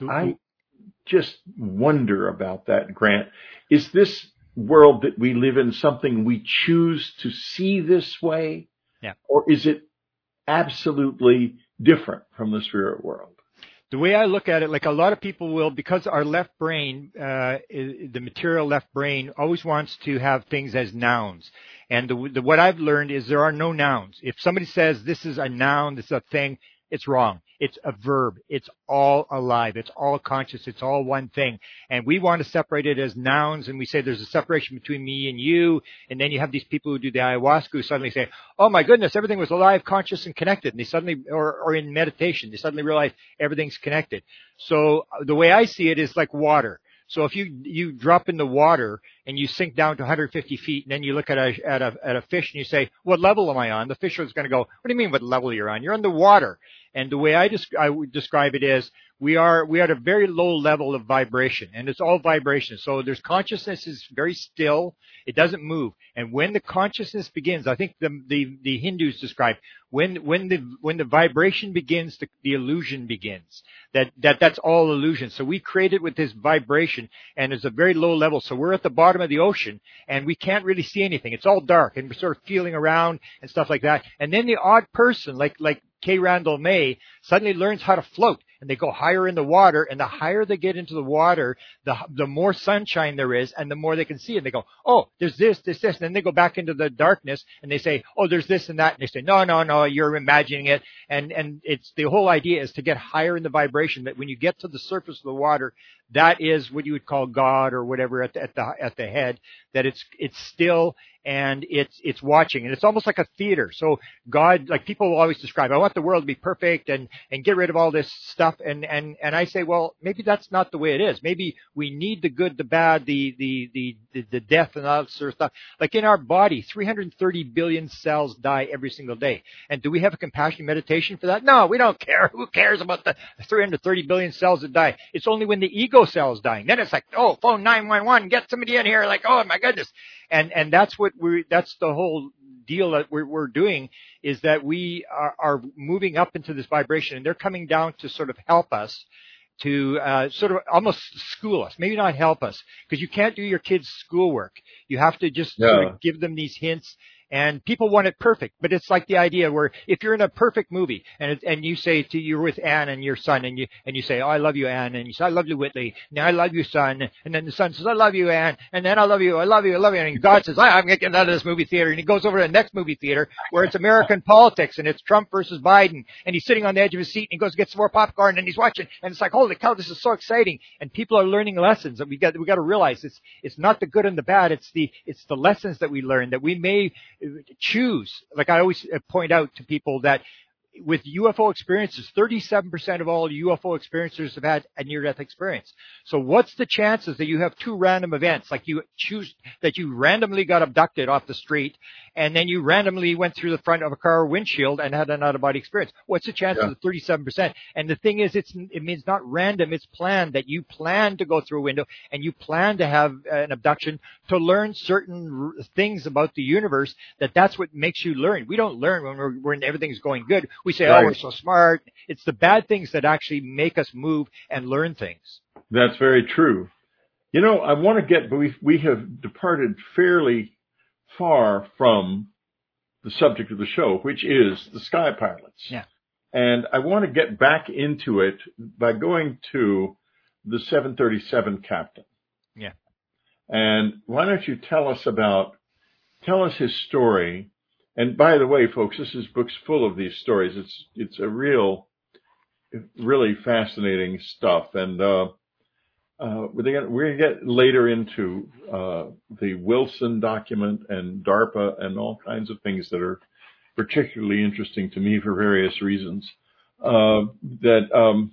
I, just wonder about that, Grant. Is this world that we live in something we choose to see this way? Yeah. Or is it absolutely different from the spirit world? The way I look at it, like a lot of people will, because our left brain, uh, the material left brain always wants to have things as nouns. And the, the, what I've learned is there are no nouns. If somebody says this is a noun, this is a thing, it's wrong. It's a verb. It's all alive. It's all conscious. It's all one thing. And we want to separate it as nouns and we say there's a separation between me and you. And then you have these people who do the ayahuasca who suddenly say, oh my goodness, everything was alive, conscious, and connected. And they suddenly, or, or in meditation, they suddenly realize everything's connected. So uh, the way I see it is like water. So if you you drop in the water and you sink down to 150 feet, and then you look at a at a at a fish and you say, "What level am I on?" The fish is going to go, "What do you mean, what level you're on? You're on the water." And the way I, desc- I would describe it is we are we are at a very low level of vibration and it's all vibration. So there's consciousness is very still. It doesn't move. And when the consciousness begins i think the the, the hindus describe when when the when the vibration begins the, the illusion begins. That that that's all illusion. So we create it with this vibration and it's a very low level. So we're at the bottom of the ocean and we can't really see anything. It's all dark and we're sort of feeling around and stuff like that. And then the odd person like like K. Randall May suddenly learns how to float and they go higher in the water and the higher they get into the water, the, the more sunshine there is and the more they can see and they go, oh, there's this, this, this. And then they go back into the darkness and they say, oh, there's this and that. And they say, no, no, no, you're imagining it. And, and it's the whole idea is to get higher in the vibration that when you get to the surface of the water, that is what you would call God or whatever at the, at the, at the head, that it's, it's still and it's it's watching. And it's almost like a theater. So god like people always describe i want the world to be perfect and and get rid of all this stuff. And and and i say well maybe that's not the way it is. Maybe we need the good the bad the the the the, the death and all that sort of stuff. Like in our body 330 billion cells die every single day. And do we have a compassion meditation for that? No we don't care. Who cares about the 330 billion cells that die? It's only when the ego cell is dying then it's like oh phone 911 get somebody in here. Like oh my goodness. And and that's what we that's the whole deal that we're, we're doing is that we are, are moving up into this vibration and they're coming down to sort of help us to uh, sort of almost school us, maybe not help us, because you can't do your kids' schoolwork. You have to just yeah. sort of give them these hints and people want it perfect. But it's like the idea where if you're in a perfect movie and and you say to you're with Anne and your son and you and you say, "Oh, I love you, Anne," and you say, "I love you, Whitley," and I love you, son, and then the son says, "I love you, Anne," and then I love you, I love you, I love you, and God says, "I'm going to get out of this movie theater," and he goes over to the next movie theater where it's American politics and it's Trump versus Biden, and he's sitting on the edge of his seat and he goes to get some more popcorn and he's watching, and it's like, "Holy cow, this is so exciting!" And people are learning lessons, and we got we got to realize it's it's not the good and the bad, it's the it's the lessons that we learn that we may choose. Like I always uh, point out to people that with UFO experiences, 37% of all UFO experiencers have had a near-death experience. So what's the chances that you have two random events, like you choose that you randomly got abducted off the street and then you randomly went through the front of a car windshield and had an out-of-body experience? What's the chances yeah. of 37%? And the thing is, it's, it means not random, it's planned that you plan to go through a window and you plan to have an abduction to learn certain things about the universe that that's what makes you learn. We don't learn when we're, when everything's going good. We say, oh, right. oh, we're so smart. It's the bad things that actually make us move and learn things. That's very true. You know, I want to get, but we we have departed fairly far from the subject of the show, which is the sky pilots. Yeah. And I want to get back into it by going to the 737 captain. Yeah. And why don't you tell us about, tell us his story and by the way, folks, this is book's full of these stories. It's it's a real, really fascinating stuff. And uh, uh, we're we're gonna get later into uh, the Wilson document and DARPA and all kinds of things that are particularly interesting to me for various reasons. Uh, that um,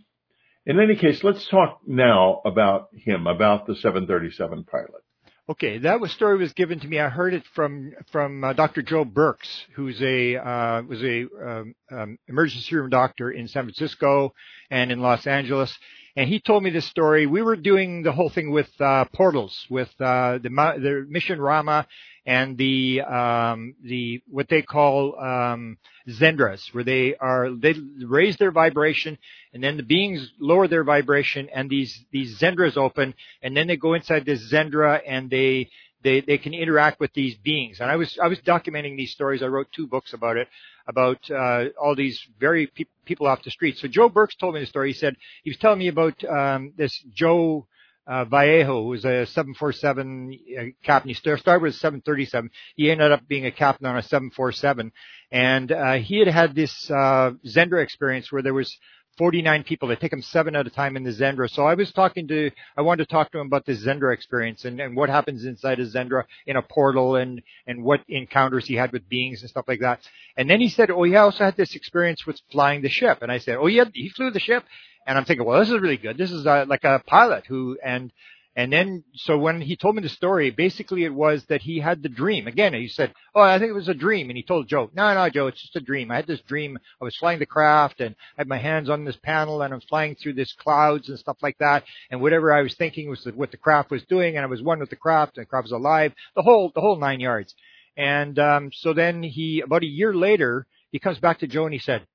in any case, let's talk now about him, about the 737 pilot. Okay, that was story was given to me. I heard it from from uh, Dr. Joe Burkes, who's a uh, was a um, um, emergency room doctor in San Francisco and in Los Angeles, and he told me this story. We were doing the whole thing with uh, portals, with uh, the the mission Rahma and the um, the what they call um, Xendras, where they are they raise their vibration, and then the beings lower their vibration, and these these Xendras open, and then they go inside this Xendra, and they they they can interact with these beings. And I was I was documenting these stories. I wrote two books about it, about uh, all these very pe- people off the street. So Joe Burkes told me the story. He said he was telling me about um, this Joe uh, Vallejo, who was a 747 uh, captain. He started with a 737. He ended up being a captain on a 747, and uh, he had had this uh, Xendra experience where there was 49 people. They take him seven at a time in the Xendra. So I was talking to, I wanted to talk to him about the Xendra experience and, and what happens inside a Xendra in a portal and, and what encounters he had with beings and stuff like that. And then he said, oh, he also had this experience with flying the ship. And I said, oh, yeah, he flew the ship. And I'm thinking, well, this is really good. This is uh, like a pilot who, and, And then, so when he told me the story, basically it was that he had the dream. Again, he said, Oh, I think it was a dream. And he told Joe, No, no, Joe, it's just a dream. I had this dream. I was flying the craft and I had my hands on this panel and I'm flying through this clouds and stuff like that. And whatever I was thinking was what the craft was doing. And I was one with the craft and the craft was alive. The whole, the whole nine yards. And, um, so then he, about a year later, he comes back to Joe and he said,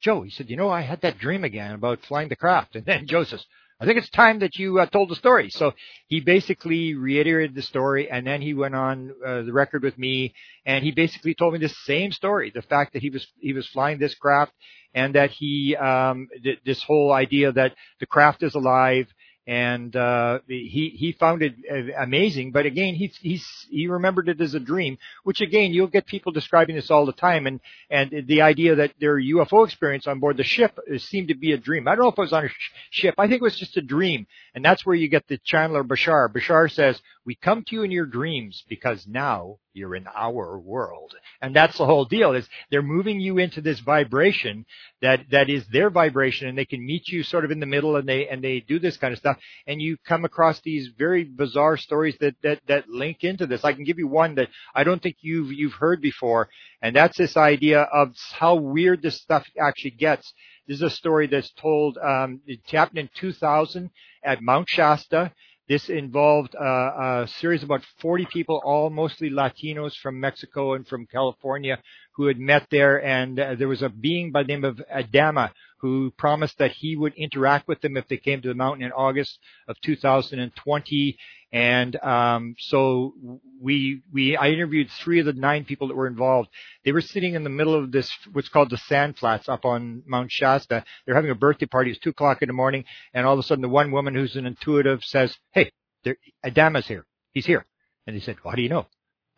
Joe, he said, you know, I had that dream again about flying the craft. And then Joe says, I think it's time that you uh, told the story. So he basically reiterated the story and then he went on uh, the record with me and he basically told me the same story. The fact that he was, he was flying this craft and that he, um, th- this whole idea that the craft is alive and uh, he he found it uh, amazing. But again, he he's he remembered it as a dream, which again you'll get people describing this all the time, and and the idea that their UFO experience on board the ship seemed to be a dream. I don't know if it was on a sh- ship. I think it was just a dream, and that's where you get the channeler Bashar. Bashar says, "We come to you in your dreams because now you're in our world. And that's the whole deal is they're moving you into this vibration that, that is their vibration and they can meet you sort of in the middle and they, and they do this kind of stuff. And you come across these very bizarre stories that, that, that link into this. I can give you one that I don't think you've, you've heard before. And that's this idea of how weird this stuff actually gets. This is a story that's told, um, it happened in 2000 at Mount Shasta this involved uh, a series of about 40 people, all mostly Latinos from Mexico and from California, who had met there. And uh, there was a being by the name of Adama who promised that he would interact with them if they came to the mountain in August of 2020. And um, so we we I interviewed three of the nine people that were involved. They were sitting in the middle of this what's called the Sand Flats up on Mount Shasta. They're having a birthday party. It's two o'clock in the morning, and all of a sudden the one woman who's an intuitive says, "Hey, there, Adama's here. He's here." And they said, "How do you know?"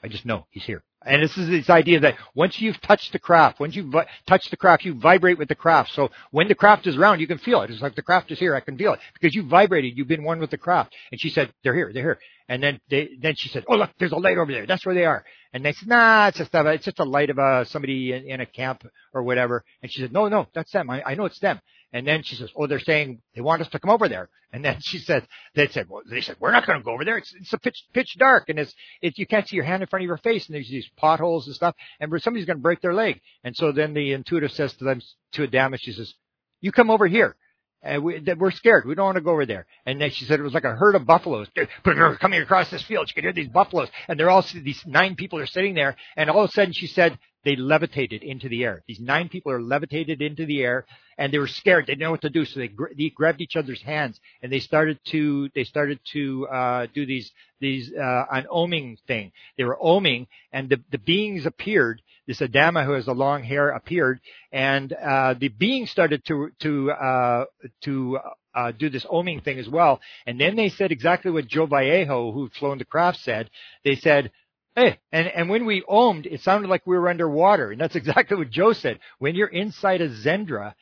I just know he's here. And this is this idea that once you've touched the craft, once you vi- touch the craft, you vibrate with the craft. So when the craft is around, you can feel it. It's like the craft is here. I can feel it because you vibrated. You've been one with the craft. And she said, they're here. They're here. And then they, then she said, oh look, there's a light over there. That's where they are. And they said, nah, it's just a, it's just a light of uh, somebody in, in a camp or whatever. And she said, no, no, that's them. I, I know it's them. And then she says, "Oh, they're saying they want us to come over there." And then she said, "They said, well, they said we're not going to go over there. It's it's a pitch pitch dark, and it's it you can't see your hand in front of your face, and there's these potholes and stuff, and somebody's going to break their leg." And so then the intuitive says to them to Adama, she says, "You come over here." And we, we're scared. We don't want to go over there. And then she said it was like a herd of buffaloes coming across this field. She could hear these buffaloes, and they're all these nine people are sitting there. And all of a sudden, she said they levitated into the air. These nine people are levitated into the air, and they were scared. They didn't know what to do, so they, they grabbed each other's hands and they started to they started to uh, do these these uh, an oming thing. They were oming, and the the beings appeared. This Adama who has the long hair appeared, and uh, the beings started to to uh, to uh, do this oming thing as well. And then they said exactly what Joe Vallejo, who'd flown the craft, said. They said, Hey, and, and when we omed, it sounded like we were underwater. And that's exactly what Joe said. When you're inside a Xendra,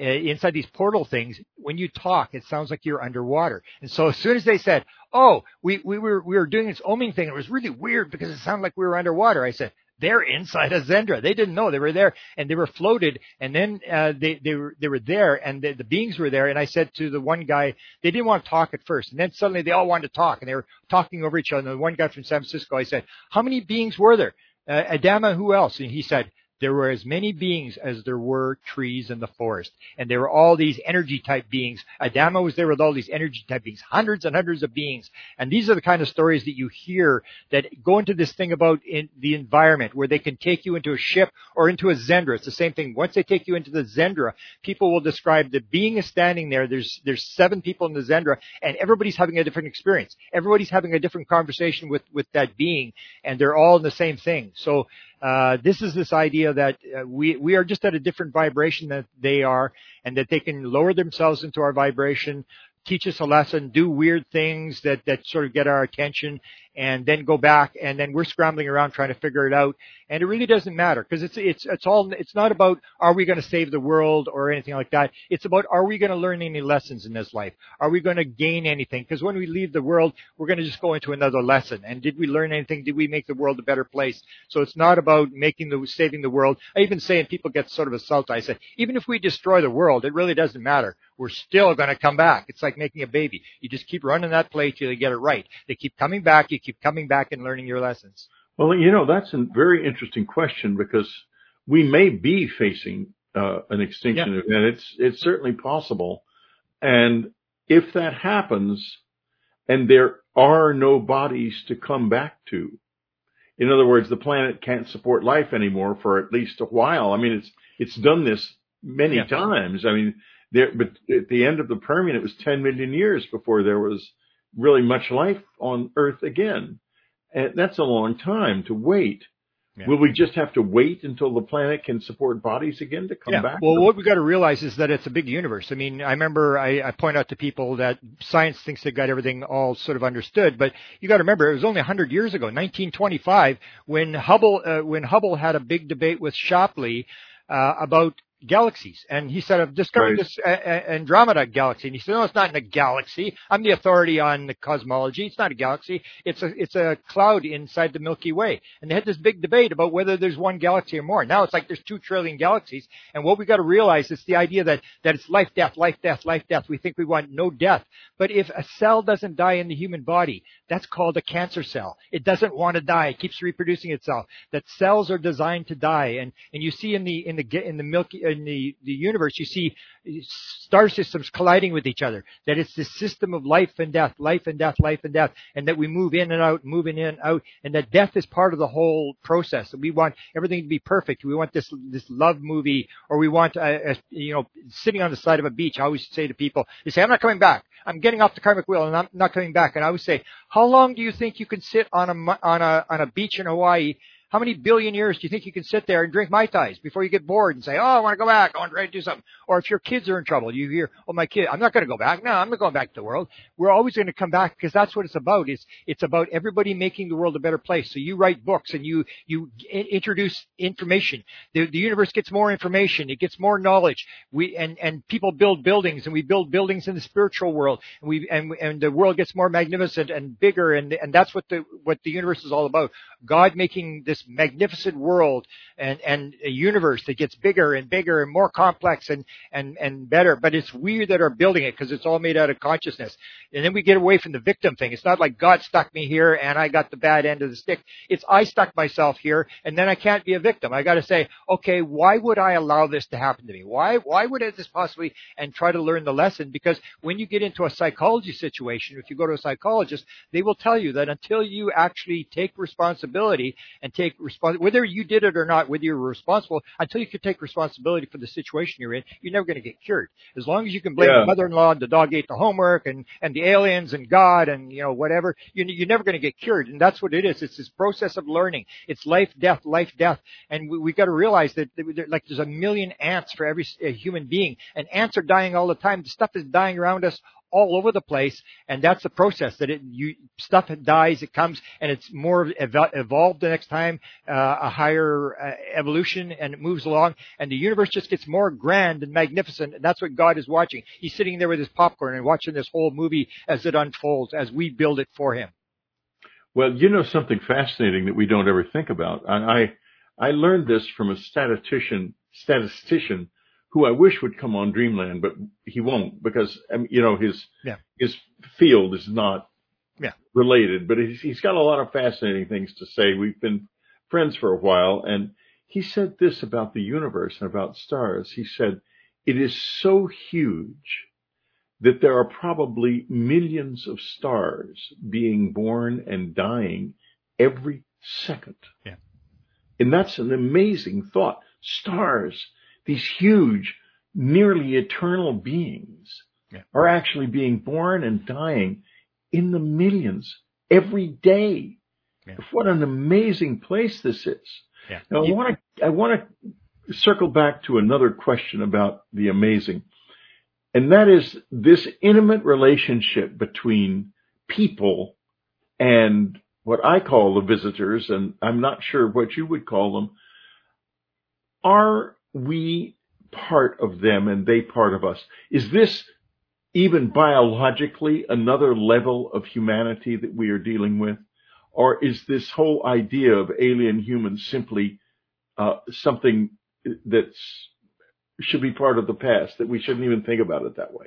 uh, inside these portal things, when you talk, it sounds like you're underwater. And so as soon as they said, "Oh, we we were we were doing this oming thing," it was really weird because it sounded like we were underwater. I said, "They're inside a Xendra. They didn't know they were there, and they were floated, and then uh, they they were they were there, and the, the beings were there." And I said to the one guy, they didn't want to talk at first, and then suddenly they all wanted to talk, and they were talking over each other. And the one guy from San Francisco, I said, "How many beings were there?" Uh, Adama, who else? And he said, there were as many beings as there were trees in the forest. And there were all these energy type beings. Adama was there with all these energy type beings, hundreds and hundreds of beings. And these are the kind of stories that you hear that go into this thing about in the environment where they can take you into a ship or into a Xendra. It's the same thing. Once they take you into the Xendra, people will describe the being is standing there. There's, there's seven people in the Xendra and everybody's having a different experience. Everybody's having a different conversation with, with that being and they're all in the same thing. So uh, this is this idea that uh, we we are just at a different vibration that they are, and that they can lower themselves into our vibration, teach us a lesson, do weird things that that sort of get our attention, and then go back and then we're scrambling around trying to figure it out. And it really doesn't matter because it's, it's, it's all, it's not about are we going to save the world or anything like that. It's about are we going to learn any lessons in this life? Are we going to gain anything? Because when we leave the world, we're going to just go into another lesson. And did we learn anything? Did we make the world a better place? So it's not about making the, saving the world. I even say, and people get sort of assaulted, I say, even if we destroy the world, it really doesn't matter. We're still going to come back. It's like making a baby. You just keep running that play till you get it right. They keep coming back. You keep coming back and learning your lessons. Well, you know, that's a very interesting question because we may be facing uh, an extinction yeah. event. It's it's certainly possible, and if that happens, and there are no bodies to come back to, in other words, the planet can't support life anymore for at least a while. I mean, it's it's done this many yeah. times. I mean, there, but at the end of the Permian, it was 10 million years before there was really much life on Earth again. And that's a long time to wait. Yeah. Will we just have to wait until the planet can support bodies again to come yeah. back? Well, what we've got to realize is that it's a big universe. I mean, I remember I, I point out to people that science thinks they've got everything all sort of understood, but you got to remember it was only 100 years ago, 1925, when Hubble uh, when Hubble had a big debate with Shapley uh, about galaxies. And he said, I've discovered right. this Andromeda galaxy. And he said, no, it's not in a galaxy. I'm the authority on the cosmology. It's not a galaxy. It's a, it's a cloud inside the Milky Way. And they had this big debate about whether there's one galaxy or more. Now it's like there's two trillion galaxies. And what we got to realize is the idea that, that it's life, death, life, death, life, death. We think we want no death. But if a cell doesn't die in the human body, that's called a cancer cell. It doesn't want to die. It keeps reproducing itself. That cells are designed to die. And, and you see in the, in the, in the Milky, in the, the universe, you see star systems colliding with each other. That it's this system of life and death, life and death, life and death, and that we move in and out, moving in and out, and that death is part of the whole process. we want everything to be perfect. We want this this love movie, or we want a, a, you know sitting on the side of a beach. I always say to people, they say, "I'm not coming back. I'm getting off the karmic wheel, and I'm not coming back." And I always say, "How long do you think you can sit on a on a on a beach in Hawaii?" How many billion years do you think you can sit there and drink Mai Tais before you get bored and say, oh, I want to go back. I want to try to do something. Or if your kids are in trouble, you hear, oh, my kid, I'm not going to go back. No, I'm not going back to the world. We're always going to come back because that's what it's about. It's, it's about everybody making the world a better place. So you write books and you, you introduce information. The, the universe gets more information. It gets more knowledge. We, and, and people build buildings and we build buildings in the spiritual world and we, and, and the world gets more magnificent and bigger and, and that's what the, what the universe is all about. God making this this magnificent world and, and a universe that gets bigger and bigger and more complex and, and, and better. But it's we that are building it because it's all made out of consciousness. And then we get away from the victim thing. It's not like God stuck me here and I got the bad end of the stick. It's I stuck myself here and then I can't be a victim. I got to say, okay, why would I allow this to happen to me? Why, why would this possibly and try to learn the lesson? Because when you get into a psychology situation, if you go to a psychologist, they will tell you that until you actually take responsibility and take take responsibility, whether you did it or not, whether you're responsible, until you can take responsibility for the situation you're in, you're never going to get cured. As long as you can blame yeah. the mother-in-law and the dog ate the homework and, and the aliens and God and, you know, whatever, you, you're never going to get cured. And that's what it is. It's this process of learning. It's life, death, life, death. And we, we got to realize that, that, like there's a million ants for every human being and ants are dying all the time. The stuff is dying around us all over the place, and that's the process. That it you stuff dies, it comes, and it's more ev- evolved the next time, uh, a higher uh, evolution, and it moves along, and the universe just gets more grand and magnificent. And that's what God is watching. He's sitting there with his popcorn and watching this whole movie as it unfolds, as we build it for him. Well, you know something fascinating that we don't ever think about. I I learned this from a statistician statistician who I wish would come on Dreamland, but he won't because um, you know his yeah. his field is not yeah. related. But he's, he's got a lot of fascinating things to say. We've been friends for a while, and he said this about the universe and about stars. He said it is so huge that there are probably millions of stars being born and dying every second. Yeah. And that's an amazing thought. Stars these huge, nearly eternal beings yeah. are actually being born and dying in the millions every day. Yeah. What an amazing place this is. Yeah. Now I want to, I want to circle back to another question about the amazing. And that is this intimate relationship between people and what I call the visitors, and I'm not sure what you would call them, are we part of them and they part of us? Is this even biologically another level of humanity that we are dealing with? Or is this whole idea of alien humans simply uh, something that should be part of the past, that we shouldn't even think about it that way?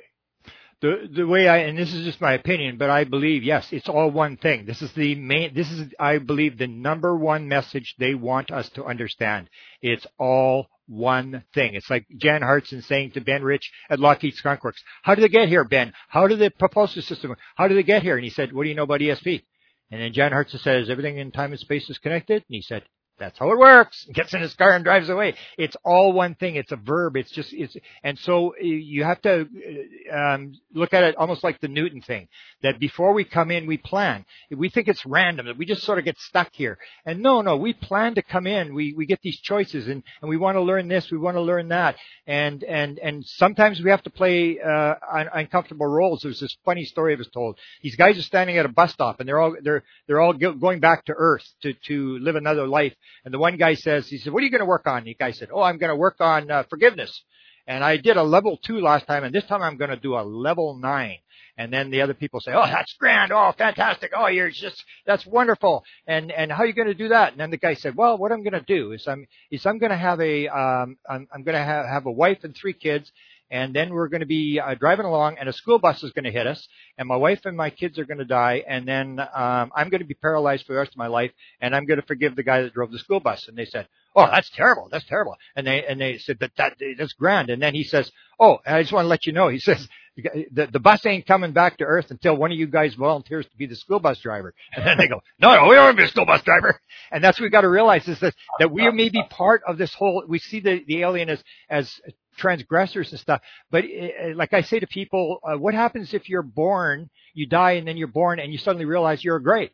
the the way I and this is just my opinion, but I believe yes, it's all one thing. This is the main. This is I believe the number one message they want us to understand. It's all one thing. It's like Jan Harzan saying to Ben Rich at Lockheed Skunk Works, "How did they get here, Ben? How did the propulsion system? How did they get here?" And he said, "What do you know about ESP?" And then Jan Harzan says, "Everything in time and space is connected." And he said, that's how it works. Gets in his car and drives away. It's all one thing. It's a verb. It's just, it's, and so you have to um, look at it almost like the Newton thing. That before we come in, we plan. We think it's random. That we just sort of get stuck here. And no, no, we plan to come in. We we get these choices, and and we want to learn this. We want to learn that. And and and sometimes we have to play uh, un- uncomfortable roles. There's this funny story I was told. These guys are standing at a bus stop, and they're all they're they're all going back to Earth to to live another life and the one guy says, he said, what are you going to work on? the guy said, oh, I'm going to work on uh, forgiveness. And I did a level two last time, and this time I'm going to do a level nine. And then the other people say, "Oh, that's grand! Oh, fantastic! Oh, you're just that's wonderful!" And and how are you going to do that? And then the guy said, "Well, what I'm going to do is I'm is I'm going to have a um I'm, I'm going to have, have a wife and three kids, and then we're going to be uh, driving along, and a school bus is going to hit us, and my wife and my kids are going to die, and then um, I'm going to be paralyzed for the rest of my life, and I'm going to forgive the guy that drove the school bus. And they said, "Oh, that's terrible. That's terrible." And they and they said, "But that that's grand." And then he says, "Oh, I just want to let you know." He says. The, the bus ain't coming back to Earth until one of you guys volunteers to be the school bus driver. And then they go, no, no, we don't want to be a school bus driver. And that's what we got to realize is that, that we may be part of this whole, we see the, the alien as, as transgressors and stuff. But uh, like I say to people, uh, what happens if you're born, you die, and then you're born, and you suddenly realize you're great,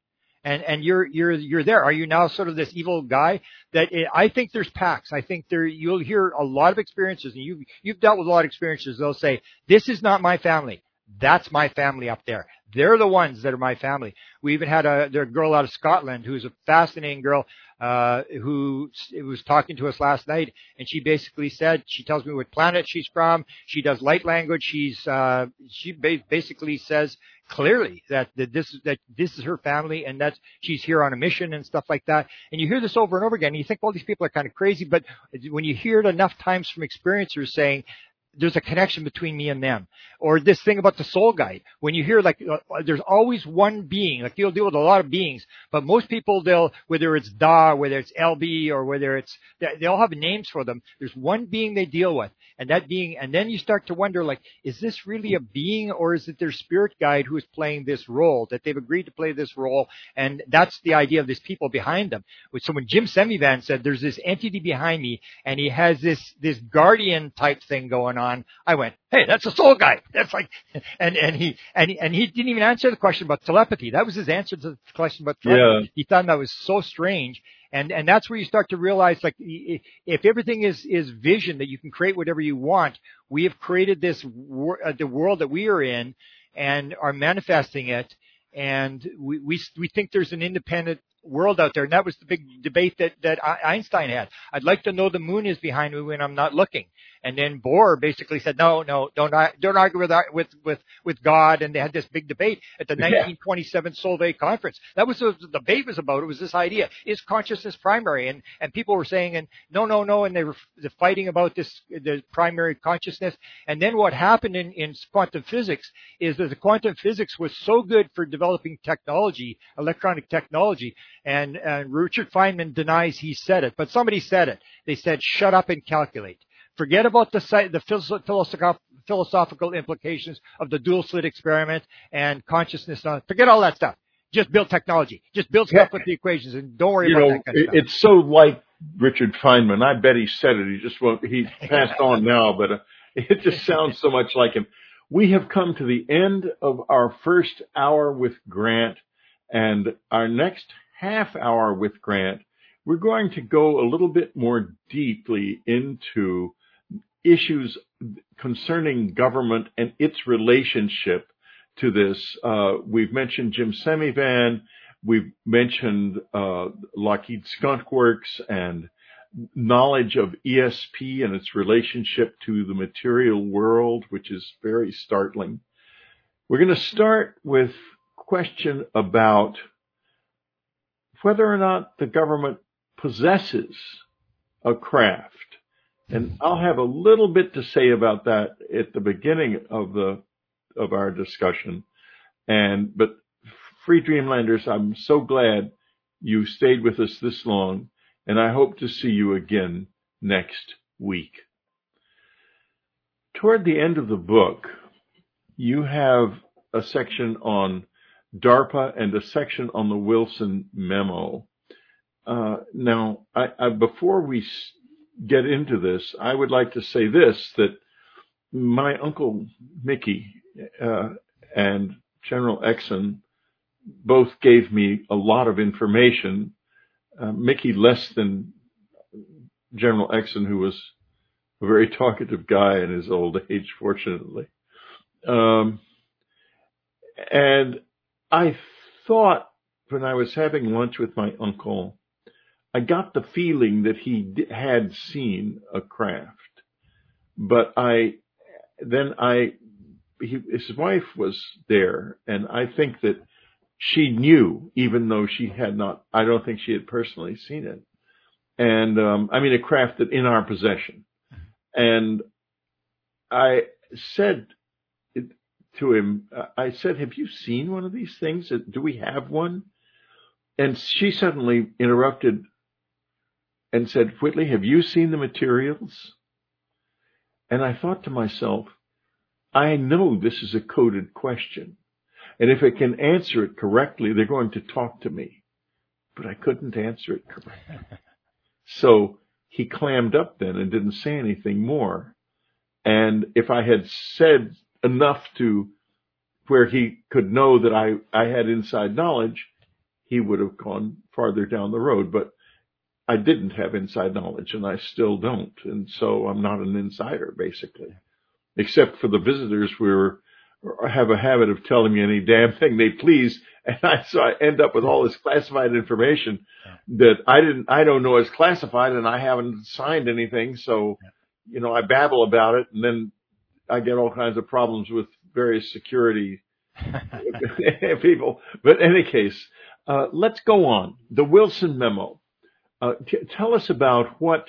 and and you're you're you're there? Are you now sort of this evil guy? That it, I think there's packs. I think there you'll hear a lot of experiences, and you you've dealt with a lot of experiences. They'll say, "This is not my family." That's my family up there. They're the ones that are my family. We even had a, a girl out of Scotland who's a fascinating girl uh, who was talking to us last night, and she basically said she tells me what planet she's from. She does light language. She's uh, she ba- basically says clearly that, that this that this is her family and that she's here on a mission and stuff like that. And you hear this over and over again. And you think, well, these people are kind of crazy, but when you hear it enough times from experiencers saying there's a connection between me and them. Or this thing about the soul guide. When you hear like, uh, there's always one being, like you'll deal with a lot of beings, but most people they'll, whether it's Da, whether it's LB, or whether it's, they all have names for them. There's one being they deal with. And that being, and then you start to wonder like, is this really a being or is it their spirit guide who is playing this role, that they've agreed to play this role? And that's the idea of these people behind them. So when Jim Semivan said, there's this entity behind me and he has this, this guardian type thing going on, I went, hey, that's a soul guy. That's like, and, and he, and he, and he didn't even answer the question about telepathy. That was his answer to the question about telepathy. Yeah. He thought that was so strange. And, and that's where you start to realize, like, if everything is, is vision, that you can create whatever you want, we have created this, wor- uh, the world that we are in and are manifesting it. And we, we, we think there's an independent world out there. And that was the big debate that, that Einstein had. I'd like to know the moon is behind me when I'm not looking. And then Bohr basically said, no, no, don't, don't argue with, with, with, with God. And they had this big debate at the 1927 Solvay conference. That was what the debate was about. It was this idea, is consciousness primary? And, and people were saying, and no, no, no. And they were fighting about this, the primary consciousness. And then what happened in, in quantum physics is that the quantum physics was so good for developing technology, electronic technology. And, and Richard Feynman denies he said it, but somebody said it. They said, shut up and calculate. Forget about the, the philosophical implications of the dual slit experiment and consciousness. Forget all that stuff. Just build technology. Just build stuff with the equations and don't worry you about know, that kind of stuff. It's so like Richard Feynman. I bet he said it. He just won't, he passed on now, but uh, it just sounds so much like him. We have come to the end of our first hour with Grant and our next half hour with Grant. We're going to go a little bit more deeply into issues concerning government and its relationship to this. Uh, we've mentioned Jim Semivan. we've mentioned uh, Lockheed Skunk Works and knowledge of ESP and its relationship to the material world, which is very startling. We're going to start with question about whether or not the government possesses a craft. And I'll have a little bit to say about that at the beginning of the of our discussion. And but free dreamlanders, I'm so glad you stayed with us this long and I hope to see you again next week. Toward the end of the book, you have a section on DARPA and a section on the Wilson memo. Uh, now, I, I, before we get into this, I would like to say this, that my uncle Mickey uh, and General Exon both gave me a lot of information uh, Mickey less than General Exon, who was a very talkative guy in his old age, fortunately. Um, and I thought when I was having lunch with my uncle, I got the feeling that he had seen a craft, but I, then I, he, his wife was there and I think that she knew, even though she had not, I don't think she had personally seen it. And, um, I mean, a craft that in our possession. And I said to him, uh, I said, have you seen one of these things? Uh, do we have one? And she suddenly interrupted and said, Whitley, have you seen the materials? And I thought to myself, I know this is a coded question. And if it can answer it correctly, they're going to talk to me. But I couldn't answer it correctly. so he clammed up then and didn't say anything more. And if I had said enough to where he could know that I, I had inside knowledge, he would have gone farther down the road. But I didn't have inside knowledge and I still don't. And so I'm not an insider basically, except for the visitors we were have a habit of telling me any damn thing they please. And I, so I end up with all this classified information that I didn't, I don't know is classified and I haven't signed anything. So, you know, I babble about it and then I get all kinds of problems with various security people. But in any case, uh, let's go on. The Wilson memo. Uh, t- tell us about what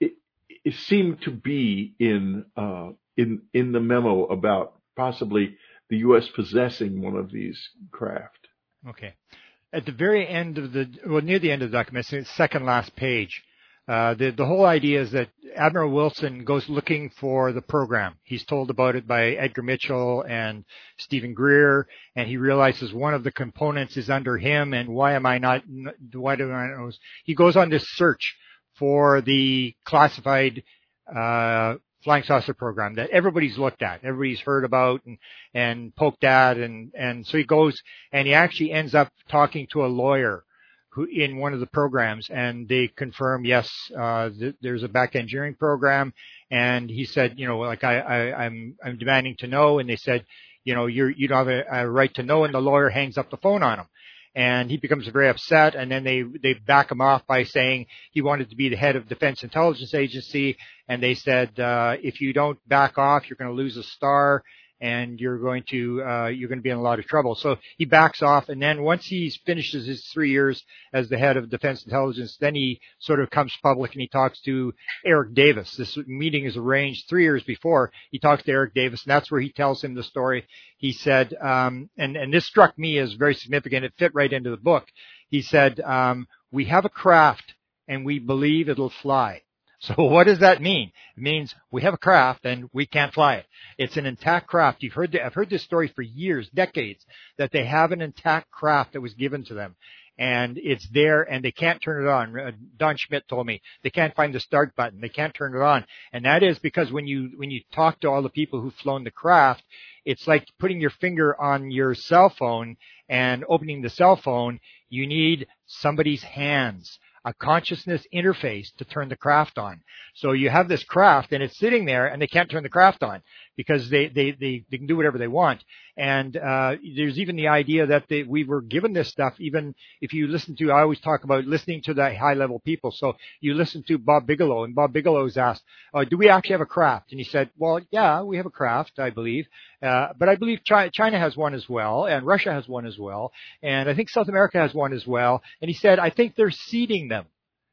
it, it seemed to be in, uh, in, in the memo about possibly the U.S. possessing one of these craft. Okay. At the very end of the, well, near the end of the document, second last page, uh, the, the whole idea is that Admiral Wilson goes looking for the program. He's told about it by Edgar Mitchell and Stephen Greer, and he realizes one of the components is under him, and why am I not, why do I know? He goes on this search for the classified uh, flying saucer program that everybody's looked at, everybody's heard about and, and poked at. And, and so he goes and he actually ends up talking to a lawyer who in one of the programs and they confirm, yes, uh, th- there's a back engineering program. And he said, you know, like I, I, I'm, I'm demanding to know. And they said, you know, you're, you don't have a, a right to know. And the lawyer hangs up the phone on him and he becomes very upset and then they they back him off by saying he wanted to be the head of defense intelligence agency and they said uh, if you don't back off you're going to lose a star and you're going to uh, you're going to be in a lot of trouble. So he backs off, and then once he finishes his three years as the head of Defense Intelligence, then he sort of comes public and he talks to Eric Davis. This meeting is arranged three years before. He talks to Eric Davis, and that's where he tells him the story. He said, um, and and this struck me as very significant. It fit right into the book. He said, um, "We have a craft, and we believe it'll fly." So what does that mean? It means we have a craft and we can't fly it. It's an intact craft. You've heard, the, I've heard this story for years, decades, that they have an intact craft that was given to them. And it's there and they can't turn it on. Uh, Don Schmidt told me they can't find the start button. They can't turn it on. And that is because when you, when you talk to all the people who've flown the craft, it's like putting your finger on your cell phone and opening the cell phone. You need somebody's hands a consciousness interface to turn the craft on. So you have this craft and it's sitting there and they can't turn the craft on because they, they, they, they can do whatever they want. And, uh, there's even the idea that they, we were given this stuff, even if you listen to, I always talk about listening to the high level people. So you listen to Bob Bigelow and Bob Bigelow's asked, uh, do we actually have a craft? And he said, well, yeah, we have a craft, I believe. Uh, but I believe China has one as well, and Russia has one as well, and I think South America has one as well. And he said, I think they're seeding them.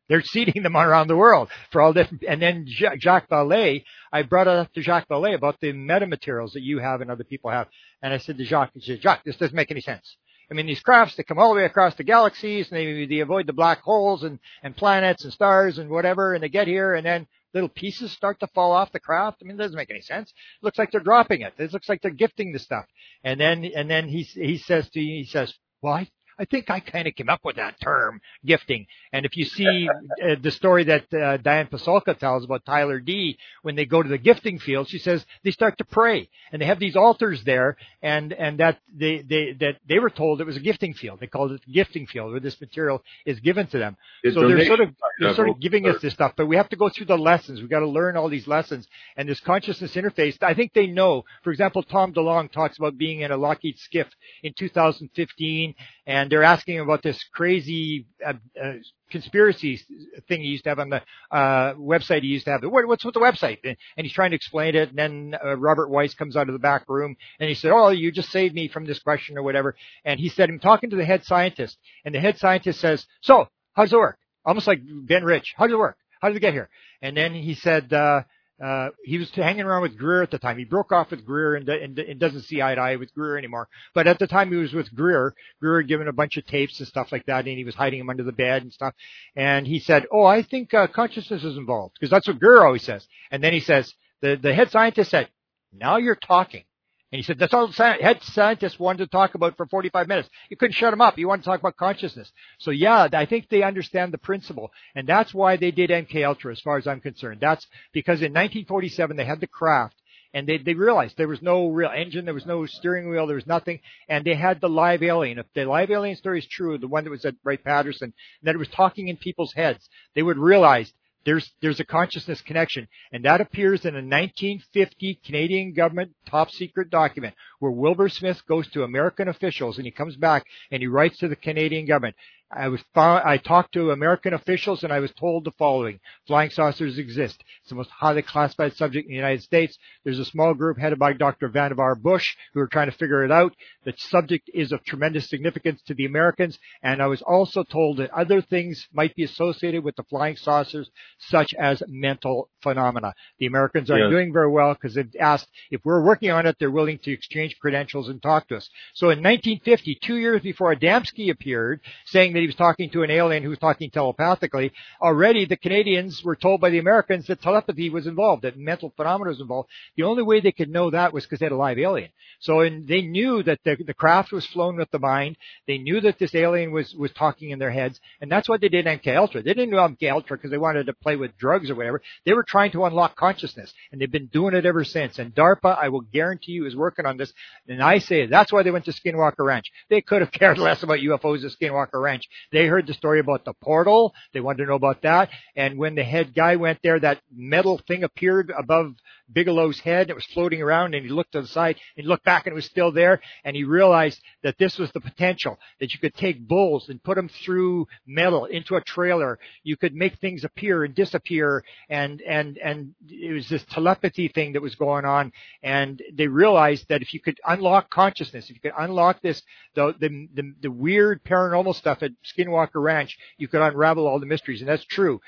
They're seeding them around the world for all different. And then Jacques Vallée, I brought it up to Jacques Vallée about the metamaterials that you have and other people have. And I said to Jacques, he said, Jacques, this doesn't make any sense. I mean, these crafts that come all the way across the galaxies and they, they avoid the black holes and, and planets and stars and whatever and they get here and then little pieces start to fall off the craft. I mean, it doesn't make any sense. It looks like they're dropping it. It looks like they're gifting the stuff. And then, and then he, he says to you, he says, well, I think I kind of came up with that term, gifting. And if you see uh, the story that uh, Diane Pasulka tells about Tyler D, when they go to the gifting field, she says they start to pray and they have these altars there, and and that they they that they were told it was a gifting field. They called it the gifting field where this material is given to them. It's so they're sort of they're sort of giving us this stuff, but we have to go through the lessons. We've got to learn all these lessons and this consciousness interface. I think they know. For example, Tom DeLonge talks about being in a Lockheed SCIF in 2015 and they're asking about this crazy uh, uh, conspiracy thing he used to have on the uh, website. He used to have. What, what's with the website? And, and, he's trying to explain it. And then uh, Robert Weiss comes out of the back room and he said, "Oh, you just saved me from this question or whatever." And he said, "I'm talking to the head scientist." And the head scientist says, "So, how does it work?" Almost like Ben Rich. How does it work? How did it get here? And then he said, uh, uh, he was hanging around with Greer at the time. He broke off with Greer and, and, and, doesn't see eye to eye with Greer anymore. But at the time he was with Greer, Greer had given a bunch of tapes and stuff like that, and he was hiding them under the bed and stuff. And he said, "Oh, I think uh, consciousness is involved," because that's what Greer always says. And then he says, the the head scientist said, "Now you're talking." And he said, that's all head scientists wanted to talk about for 45 minutes. You couldn't shut them up. You wanted to talk about consciousness. So yeah, I think they understand the principle. And that's why they did MK Ultra as far as I'm concerned. That's because in 1947 they had the craft and they, they realized there was no real engine, there was no steering wheel, there was nothing, and they had the live alien. If the live alien story is true, the one that was at Wright Patterson, that it was talking in people's heads, they would realize there's there's a consciousness connection, and that appears in a 1950 Canadian government top secret document where Wilbert Smith goes to American officials and he comes back and he writes to the Canadian government. I was found, I talked to American officials and I was told the following. Flying saucers exist. It's the most highly classified subject in the United States. There's a small group headed by Dr. Vannevar Bush who are trying to figure it out. The subject is of tremendous significance to the Americans and I was also told that other things might be associated with the flying saucers such as mental phenomena. The Americans aren't doing very well because they've asked if we're working on it, they're willing to exchange credentials and talk to us. So in 1950, two years before Adamski appeared saying that he was talking to an alien who was talking telepathically. Already the Canadians were told by the Americans that telepathy was involved, that mental phenomena was involved. The only way they could know that was because they had a live alien. So and they knew that the, the craft was flown with the mind. They knew that this alien was, was talking in their heads. And that's what they did in MK Ultra. They didn't do MK Ultra because they wanted to play with drugs or whatever. They were trying to unlock consciousness and they've been doing it ever since. And DARPA, I will guarantee you, is working on this. And I say that's why they went to Skinwalker Ranch. They could have cared less about UFOs at Skinwalker Ranch. They heard the story about the portal. They wanted to know about that. And when the head guy went there, that metal thing appeared above Bigelow's head. It was floating around and he looked to the side and he looked back and it was still there. And he realized that this was the potential that you could take bulls and put them through metal into a trailer. You could make things appear and disappear. And, and, and it was this telepathy thing that was going on. And they realized that if you could unlock consciousness, if you could unlock this, the, the, the, the weird paranormal stuff at Skinwalker Ranch, you could unravel all the mysteries. And that's true.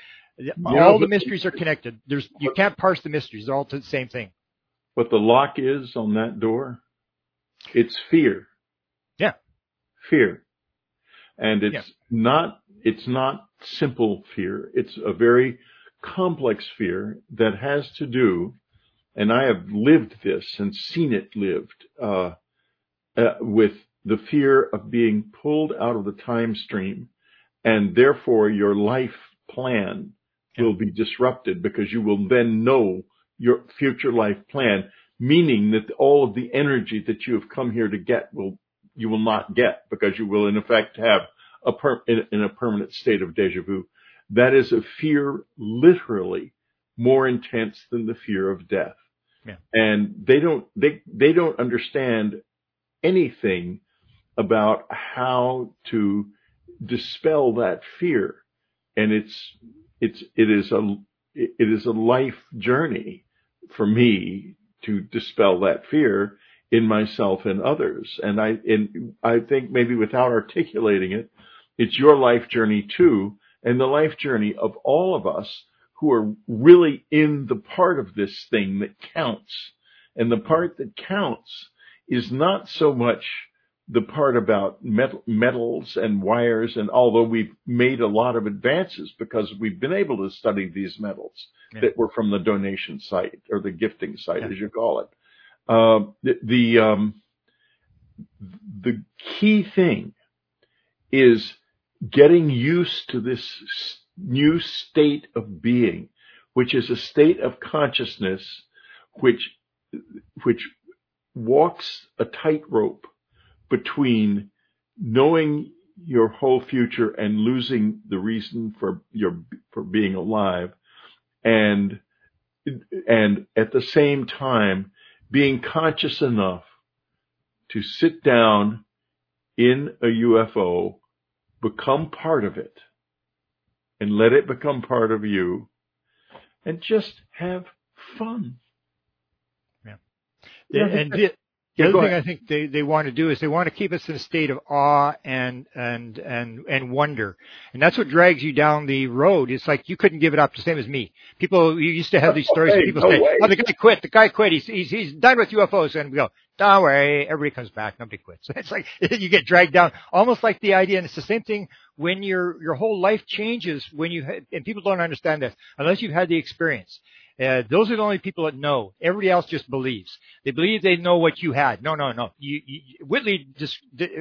All the mysteries are connected. There's you can't parse the mysteries. They're all the same thing. What the lock is on that door, it's fear. Yeah. Fear. And it's yeah. not it's not simple fear. It's a very complex fear that has to do, and I have lived this and seen it lived, uh, uh, with the fear of being pulled out of the time stream and therefore your life plan will be disrupted because you will then know your future life plan, meaning that all of the energy that you have come here to get will, you will not get because you will in effect have a per, in, in a permanent state of deja vu. That is a fear literally more intense than the fear of death. Yeah. And they don't, they, they don't understand anything about how to dispel that fear. And it's, it's, it is a, it is a life journey for me to dispel that fear in myself and others. And I, and I think maybe without articulating it, it's your life journey too, and the life journey of all of us who are really in the part of this thing that counts. And the part that counts is not so much the part about metal, metals and wires, and although we've made a lot of advances because we've been able to study these metals Yeah. that were from the donation site or the gifting site, Yeah. as you call it. Um, the the, um, the key thing is getting used to this new state of being, which is a state of consciousness, which which walks a tightrope between knowing your whole future and losing the reason for your for being alive and and at the same time being conscious enough to sit down in a UFO become part of it and let it become part of you and just have fun Yeah. Yeah, and that- the, other thing. I think they, they want to do is they want to keep us in a state of awe and and and and wonder, and that's what drags you down the road. It's like you couldn't give it up. The same as me. People you used to have these stories. Hey, people no say, way. "Oh, the guy quit. The guy quit. He's he's he's done with UFOs." And we go, "Don't worry, everybody comes back. Nobody quits." It's like you get dragged down, almost like the idea. And it's the same thing when your your whole life changes when you and people don't understand this unless you've had the experience. Uh, those are the only people that know. Everybody else just believes. They believe they know what you had. No, no, no. You, you, Whitley just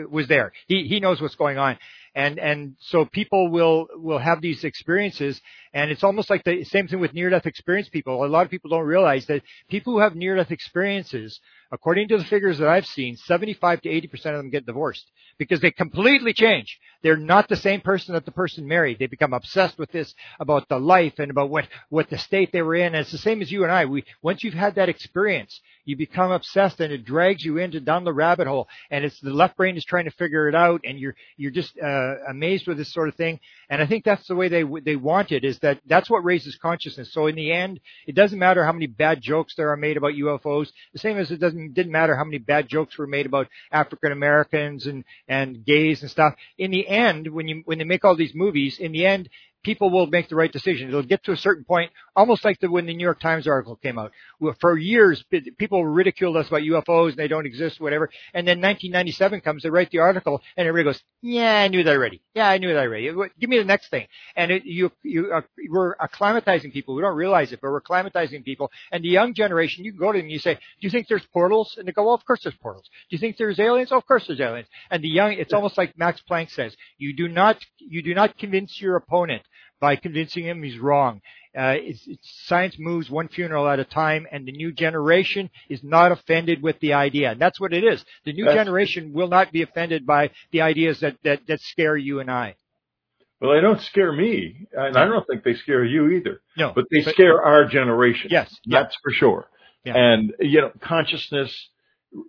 was there. He he knows what's going on, and and so people will will have these experiences, and it's almost like the same thing with near death experience people. A lot of people don't realize that people who have near death experiences, according to the figures that I've seen, 75 to 80 percent of them get divorced because they completely change. They're not the same person that the person married. They become obsessed with this about the life and about what what the state they were in. And it's the same as you and I. We once you've had that experience, you become obsessed and it drags you into down the rabbit hole. And it's the left brain is trying to figure it out, and you're you're just uh, amazed with this sort of thing. And I think that's the way they they want it. Is that that's what raises consciousness. So in the end, it doesn't matter how many bad jokes there are made about UFOs. The same as it doesn't didn't matter how many bad jokes were made about African Americans and and gays and stuff. In the end, when you when they make all these movies, in the end, people will make the right decision. It'll get to a certain point, almost like the, when the New York Times article came out. For years, people ridiculed us about UFOs and they don't exist, whatever. And then 1997 comes, they write the article, and everybody goes, "Yeah, I knew that already. Yeah, I knew that already. Give me the next thing." And it, you, you, uh, we're acclimatizing people. We don't realize it, but we're acclimatizing people. And the young generation, you can go to them and you say, "Do you think there's portals?" And they go, "Well, of course there's portals." Do you think there's aliens? Oh, of course there's aliens. And the young, it's almost like Max Planck says, "You do not, you do not convince your opponent." By convincing him he's wrong. Uh, it's, it's, science moves one funeral at a time, and the new generation is not offended with the idea. And that's what it is. The new That's- generation will not be offended by the ideas that, that, that scare you and I. well they don't scare me and i don't think they scare you either No, but they scare our generation yes, yeah, That's for sure. Yeah. And, you know, consciousness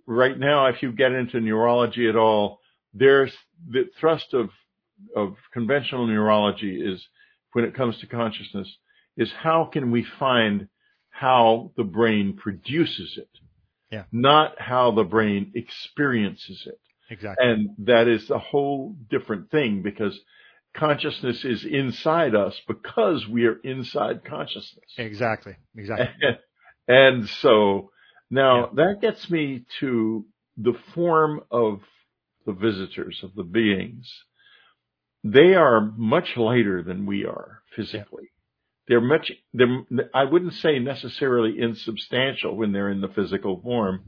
right now, if you get into neurology at all, there's the thrust of, of conventional neurology is when it comes to consciousness is how can we find how the brain produces it? Yeah. Not how the brain experiences it. exactly. And that is a whole different thing because consciousness is inside us because we are inside consciousness. Exactly, exactly. and so now that gets me to the form of the visitors, of the beings. They are much lighter than we are physically. They're much, they're, I wouldn't say necessarily insubstantial when they're in the physical form,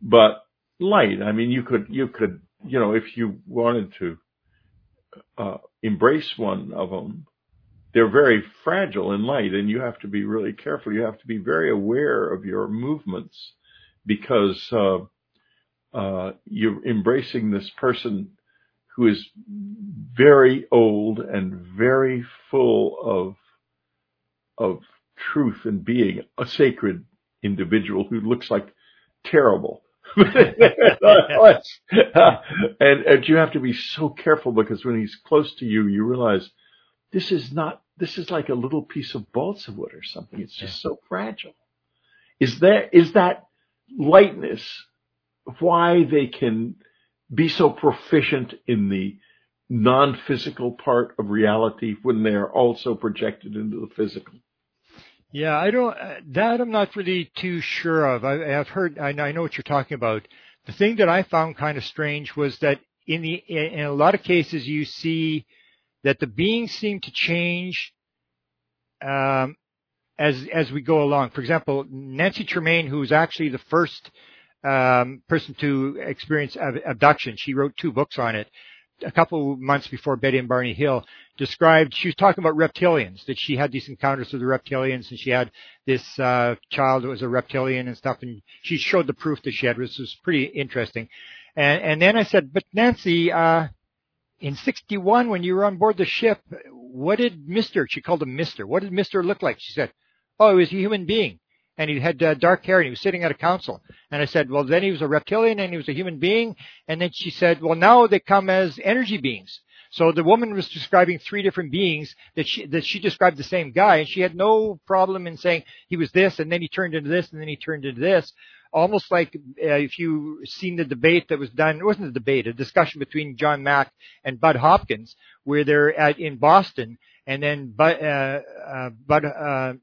but light. I mean, you could, you could, you know, if you wanted to, uh, embrace one of them, they're very fragile and light and you have to be really careful. You have to be very aware of your movements because, uh, uh, you're embracing this person who is very old and very full of, of truth and being a sacred individual who looks like terrible. and, and you have to be so careful because when he's close to you, you realize this is not, this is like a little piece of balsa wood or something. It's just yeah. so fragile. Is that, is that lightness why they can be so proficient in the non-physical part of reality when they are also projected into the physical? Yeah, I don't. Uh, that I'm not really too sure of. I, have heard. I I know what you're talking about. The thing that I found kind of strange was that in the in a lot of cases you see that the beings seem to change um, as as we go along. For example, Nancy Tremaine, who was actually the first um, person to experience ab- abduction, she wrote two books on it a couple months before Betty and Barney Hill described she was talking about reptilians that she had these encounters with the reptilians and she had this uh, child that was a reptilian and stuff and she showed the proof that she had which was pretty interesting and and then I said but Nancy uh, in 61 when you were on board the ship what did Mr. she called him Mr. what did Mr. look like she said oh he was a human being and he had uh, dark hair and he was sitting at a council. And I said, well, then he was a reptilian and he was a human being. And then she said, well, now they come as energy beings. So the woman was describing three different beings that she, that she described the same guy and she had no problem in saying he was this and then he turned into this and then he turned into this. Almost like uh, if you seen the debate that was done, it wasn't a debate, a discussion between John Mack and Bud Hopkins where they're at, in Boston and then Bud, uh, uh, Bud, uh,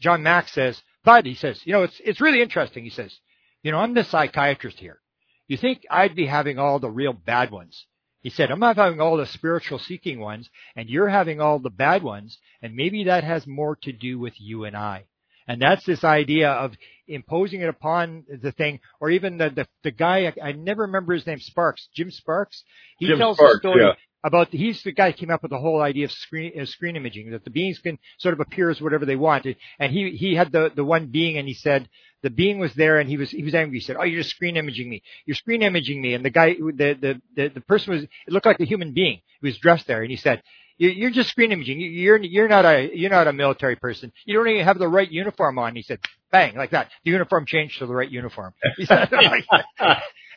John Mack says, but he says, you know, it's, it's really interesting. He says, you know, I'm the psychiatrist here. You think I'd be having all the real bad ones. He said, I'm not having all the spiritual seeking ones and you're having all the bad ones. And maybe that has more to do with you and I. And that's this idea of imposing it upon the thing, or even the, the, the guy, I, I never remember his name, Sparks, Jim Sparks. He Jim tells Sparks, a story yeah about he's the guy who came up with the whole idea of screen uh, screen imaging that the beings can sort of appear as whatever they want and he he had the the one being and he said the being was there and he was he was angry he said oh you're just screen imaging me you're screen imaging me and the guy the the the, the person was it looked like a human being he was dressed there and he said you're just screen imaging. You're you're not a you're not a military person. You don't even have the right uniform on. He said, bang, like that. The uniform changed to the right uniform. He said, like,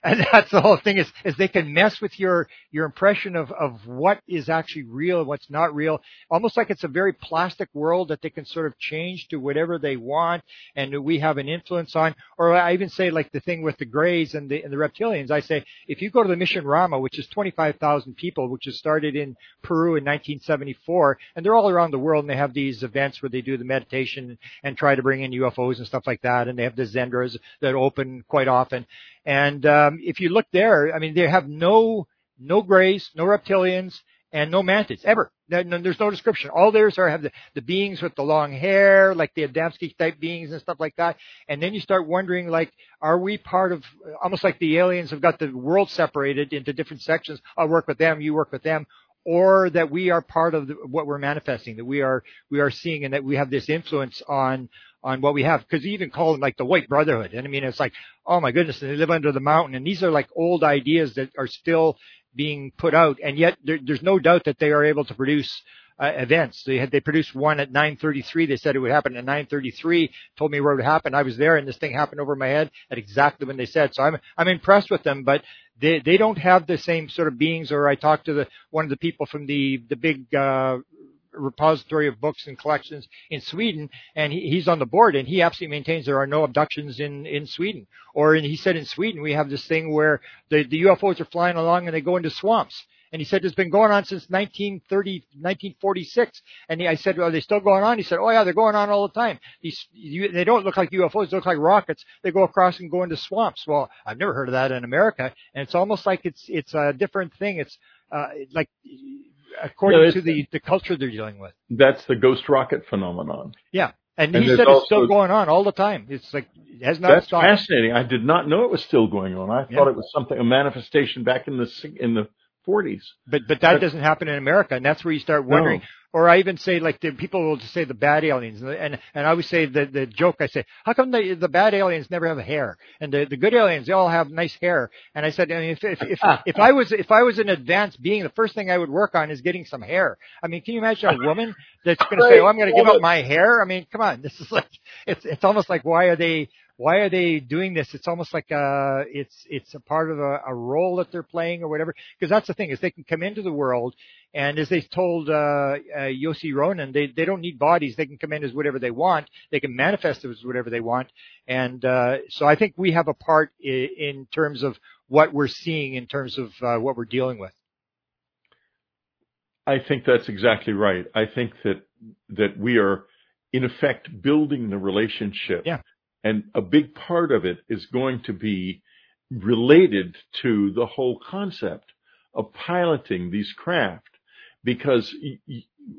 and that's the whole thing is, is they can mess with your, your impression of, of what is actually real and what's not real. Almost like it's a very plastic world that they can sort of change to whatever they want and we have an influence on. Or I even say like the thing with the Greys and the, and the reptilians, I say, if you go to the Mission Rahma, which is 25,000 people, which was started in Peru in 1974, and they're all around the world and they have these events where they do the meditation and try to bring in UFOs and stuff like that. And they have the Xendras that open quite often. And um, if you look there, I mean, they have no no grays, no reptilians, and no mantids ever. There's no description. All theirs are have the, the beings with the long hair, like the Adamski type beings and stuff like that. And then you start wondering, like, are we part of almost like the aliens have got the world separated into different sections? I'll work with them, you work with them, or that we are part of the, what we're manifesting, that we are we are seeing, and that we have this influence on on what we have. Because even call them like the White Brotherhood, and I mean it's like, oh my goodness, they live under the mountain, and these are like old ideas that are still being put out, and yet there, there's no doubt that they are able to produce uh, events. They had they produced one at 9:33. They said it would happen at 9:33. Told me where it would happen. I was there, and this thing happened over my head at exactly when they said. So I'm I'm impressed with them, but they they don't have the same sort of beings. Or I talked to the one of the people from the the big uh, repository of books and collections in Sweden, and he, he's on the board, and he absolutely maintains there are no abductions in in Sweden. Or in, he said in Sweden we have this thing where the the UFOs are flying along and they go into swamps. And he said it's been going on since 1930, 1946. And he, I said, are they still going on? He said, oh yeah, they're going on all the time. These, they don't look like UFOs, they look like rockets. They go across and go into swamps. Well, I've never heard of that in America. And it's almost like it's, it's a different thing. It's, uh, like, according to the, the culture they're dealing with. That's the ghost rocket phenomenon. Yeah. And, and he said it's still going on all the time. It's like it has not that's stopped. fascinating. I did not know it was still going on. I yeah. thought it was something a manifestation back in the in the 40s. But but that but, doesn't happen in America, and that's where you start wondering. No. Or I even say like the people will just say the bad aliens, and and I always say the the joke I say, how come the the bad aliens never have hair, and the the good aliens they all have nice hair? And I said, I mean, if if if, if I was if I was an advanced being, the first thing I would work on is getting some hair. I mean, can you imagine a woman that's going to say, oh, I'm going to give up my hair? I mean, come on, this is like it's it's almost like why are they why are they doing this? It's almost like uh it's it's a part of a, a role that they're playing or whatever. Because that's the thing is they can come into the world and as they told uh, uh Yossi Ronan, they they don't need bodies. They can come in as whatever they want. They can manifest as whatever they want. And uh, so I think we have a part in, in terms of what we're seeing in terms of uh, what we're dealing with. I think that's exactly right. I think that that we are in effect building the relationship yeah. And a big part of it is going to be related to the whole concept of piloting these craft because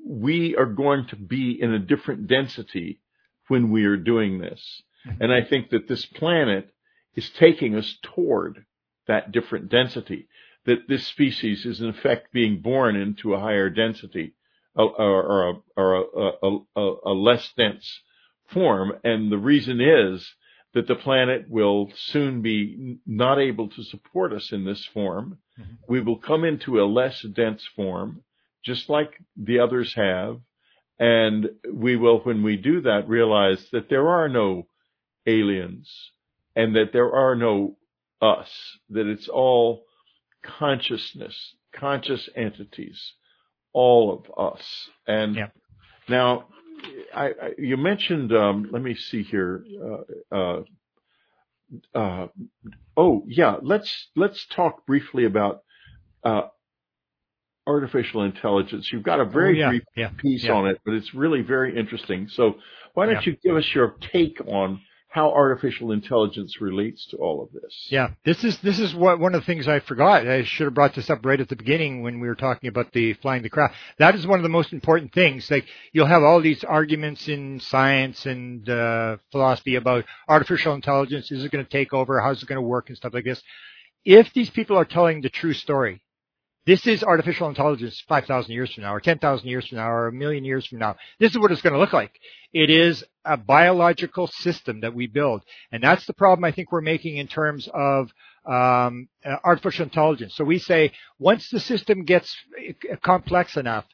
we are going to be in a different density when we are doing this. Mm-hmm. And I think that this planet is taking us toward that different density, that this species is in effect being born into a higher density or, or, a, or a, a, a, less dense form. And the reason is that the planet will soon be not able to support us in this form. Mm-hmm. We will come into a less dense form, just like the others have. And we will, when we do that, realize that there are no aliens and that there are no us, that it's all consciousness, conscious entities, all of us. And yeah. now I, I, you mentioned, um, let me see here. Uh, uh, uh, oh yeah, let's let's talk briefly about uh, artificial intelligence. You've got a very oh, yeah, brief yeah, piece yeah. on it, but it's really very interesting. So why don't you give us your take on how artificial intelligence relates to all of this. Yeah, this is this is what one of the things I forgot. I should have brought this up right at the beginning when we were talking about the flying the craft. That is one of the most important things. Like you'll have all these arguments in science and uh, philosophy about artificial intelligence. Is it going to take over? How's it going to work and stuff like this? If these people are telling the true story, this is artificial intelligence 5,000 years from now, or 10,000 years from now, or a million years from now. This is what it's going to look like. It is a biological system that we build. And that's the problem I think we're making in terms of um, uh, artificial intelligence. So we say once the system gets complex enough,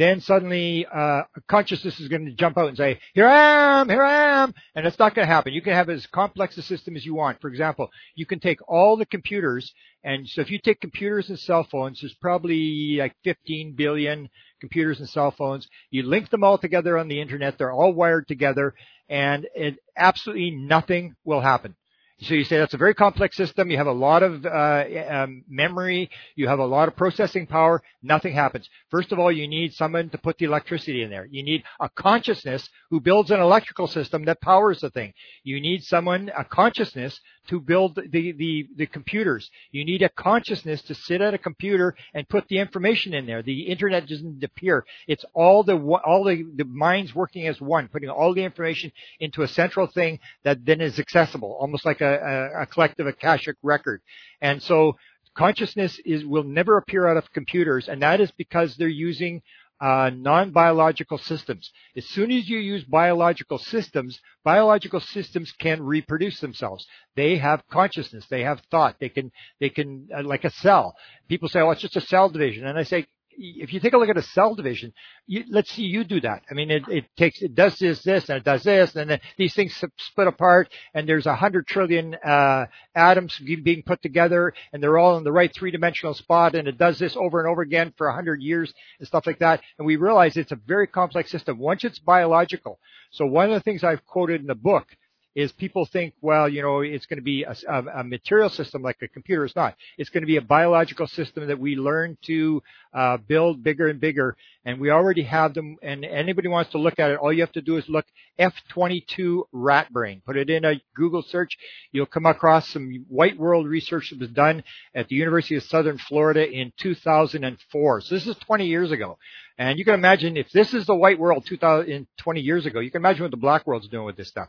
then suddenly uh, consciousness is going to jump out and say, "Here I am, here I am," and it's not going to happen. You can have as complex a system as you want. For example, you can take all the computers, and so if you take computers and cell phones, there's probably like 15 billion computers and cell phones. You link them all together on the internet; they're all wired together, and it, absolutely nothing will happen. So you say that's a very complex system. You have a lot of uh, um, memory. You have a lot of processing power. Nothing happens. First of all, you need someone to put the electricity in there. You need a consciousness who builds an electrical system that powers the thing. You need someone, a consciousness to build the, the, the computers. You need a consciousness to sit at a computer and put the information in there. The internet doesn't appear. It's all the, all the, the minds working as one, putting all the information into a central thing that then is accessible, almost like a, a, a collective Akashic record. And so consciousness is, will never appear out of computers, and that is because they're using uh, non-biological systems. As soon as you use biological systems, biological systems can reproduce themselves. They have consciousness. They have thought. They can, they can, uh, like a cell. People say, oh, it's just a cell division. And I say, if you take a look at a cell division, you, let's see you do that. I mean, it, it takes, it does this, this, and it does this, and then these things split apart, and there's a hundred trillion uh, atoms being put together, and they're all in the right three-dimensional spot, and it does this over and over again for a hundred years and stuff like that. And we realize it's a very complex system. Once it's biological, so one of the things I've quoted in the book is people think, well, you know, it's going to be a, a, material system like a computer. It's not. It's going to be a biological system that we learn to uh, build bigger and bigger. And we already have them. And anybody wants to look at it, all you have to do is look F22 rat brain. Put it in a Google search. You'll come across some white world research that was done at the University of Southern Florida in 2004. So this is 20 years ago. And you can imagine if this is the white world 2000, 20 years ago, you can imagine what the black world's doing with this stuff.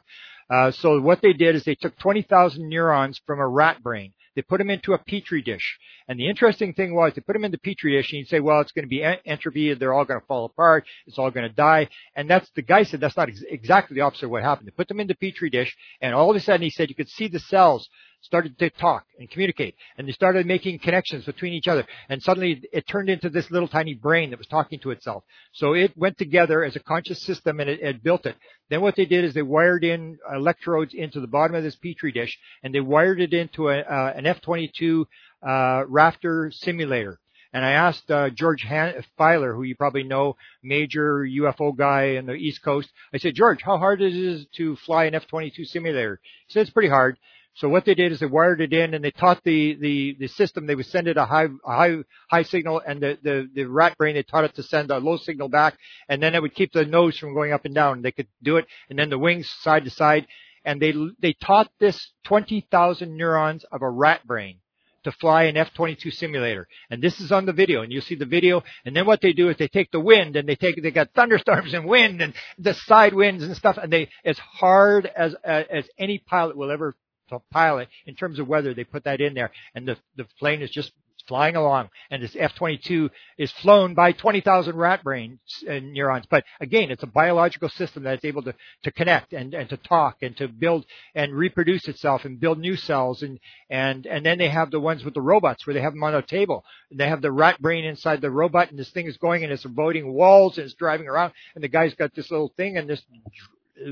Uh, so what they did is they took 20,000 neurons from a rat brain. They put them into a petri dish. And the interesting thing was they put them in the petri dish and you'd say, well, it's going to be entropy. They're all going to fall apart. It's all going to die. And that's the guy said that's not ex- exactly the opposite of what happened. They put them in the petri dish and all of a sudden he said you could see the cells started to talk and communicate and they started making connections between each other and suddenly it turned into this little tiny brain that was talking to itself. So it went together as a conscious system and it, it built it. Then what they did is they wired in electrodes into the bottom of this petri dish and they wired it into a, uh, an F-22 uh, Raptor simulator. And I asked uh, George Han- Filer, who you probably know, major UFO guy in the East Coast. I said, George, how hard is it to fly an F-22 simulator? He said it's pretty hard. So what they did is they wired it in and they taught the, the, the system, they would send it a high, a high, high signal and the, the, the rat brain, they taught it to send a low signal back and then it would keep the nose from going up and down. They could do it and then the wings side to side and they, they taught this 20,000 neurons of a rat brain to fly an F-22 simulator. And this is on the video and you'll see the video. And then what they do is they take the wind and they take, they got thunderstorms and wind and the side winds and stuff. And they, as hard as, as any pilot will ever pilot in terms of weather. They put that in there, and the the plane is just flying along, and this F-22 is flown by 20,000 rat brain neurons. But again, it's a biological system that's able to, to connect and, and to talk and to build and reproduce itself and build new cells. And, and, and then they have the ones with the robots where they have them on a table. And they have the rat brain inside the robot and this thing is going and it's avoiding walls and it's driving around. And the guy's got this little thing and this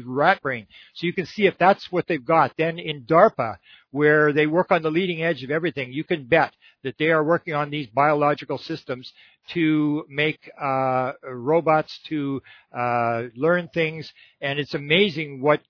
rat brain. So you can see if that's what they've got. Then in DARPA, where they work on the leading edge of everything, you can bet that they are working on these biological systems to make uh, robots to uh, learn things, and it's amazing what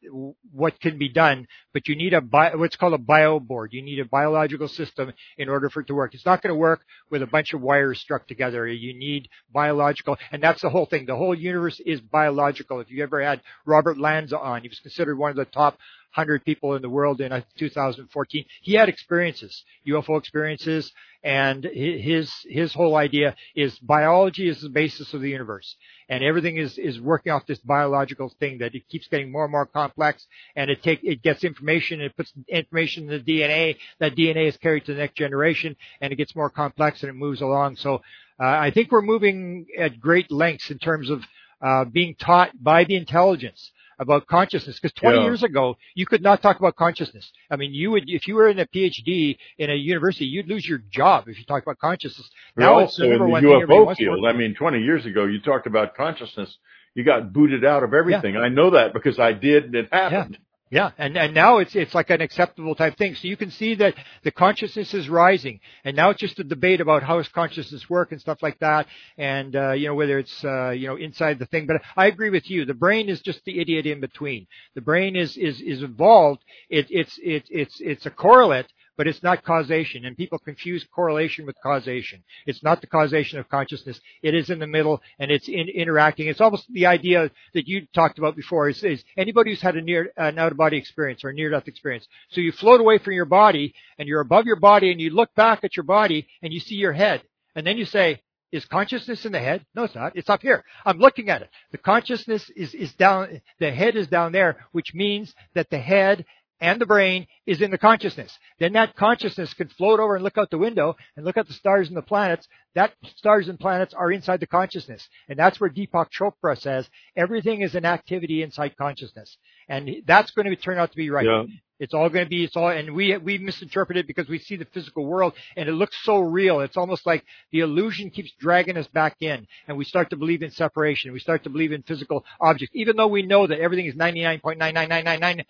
what can be done. But you need a bio, what's called a bio board. You need a biological system in order for it to work. It's not going to work with a bunch of wires struck together. You need biological, and that's the whole thing. The whole universe is biological. If you ever had Robert Lanza on, he was considered one of the top 100 people in the world in 2014. He had experiences, UFO experiences, and his his whole idea is biology is the basis of the universe, and everything is is working off this biological thing that it keeps getting more and more complex, and it take it gets information, and it puts information in the DNA. That DNA is carried to the next generation, and it gets more complex and it moves along. So uh, I think we're moving at great lengths in terms of uh, being taught by the intelligence about consciousness because 20 yeah. years ago you could not talk about consciousness. I mean, you would if you were in a PhD in a university, you'd lose your job if you talked about consciousness. Now it's the number in the UFO field. I mean, 20 years ago you talked about consciousness, you got booted out of everything. Yeah. I know that because I did and it happened. Yeah. Yeah, and, and now it's it's like an acceptable type thing. So you can see that the consciousness is rising, and now it's just a debate about how does consciousness work and stuff like that, and uh, you know whether it's uh, you know inside the thing. But I agree with you. The brain is just the idiot in between. The brain is is is involved. It, it's it's it's it's a correlate but it's not causation. And people confuse correlation with causation. It's not the causation of consciousness. It is in the middle and it's in, interacting. It's almost the idea that you talked about before is, is anybody who's had a near, an out of body experience or near death experience. So you float away from your body and you're above your body and you look back at your body and you see your head. And then you say, is consciousness in the head? No, it's not. It's up here. I'm looking at it. The consciousness is, is down, the head is down there, which means that the head and the brain is in the consciousness. Then that consciousness can float over and look out the window and look at the stars and the planets. That stars and planets are inside the consciousness. And that's where Deepak Chopra says everything is an activity inside consciousness. And that's going to turn out to be right. Yeah. It's all going to be, it's all, and we, we misinterpret it because we see the physical world and it looks so real. It's almost like the illusion keeps dragging us back in and we start to believe in separation. We start to believe in physical objects, even though we know that everything is 99.99999%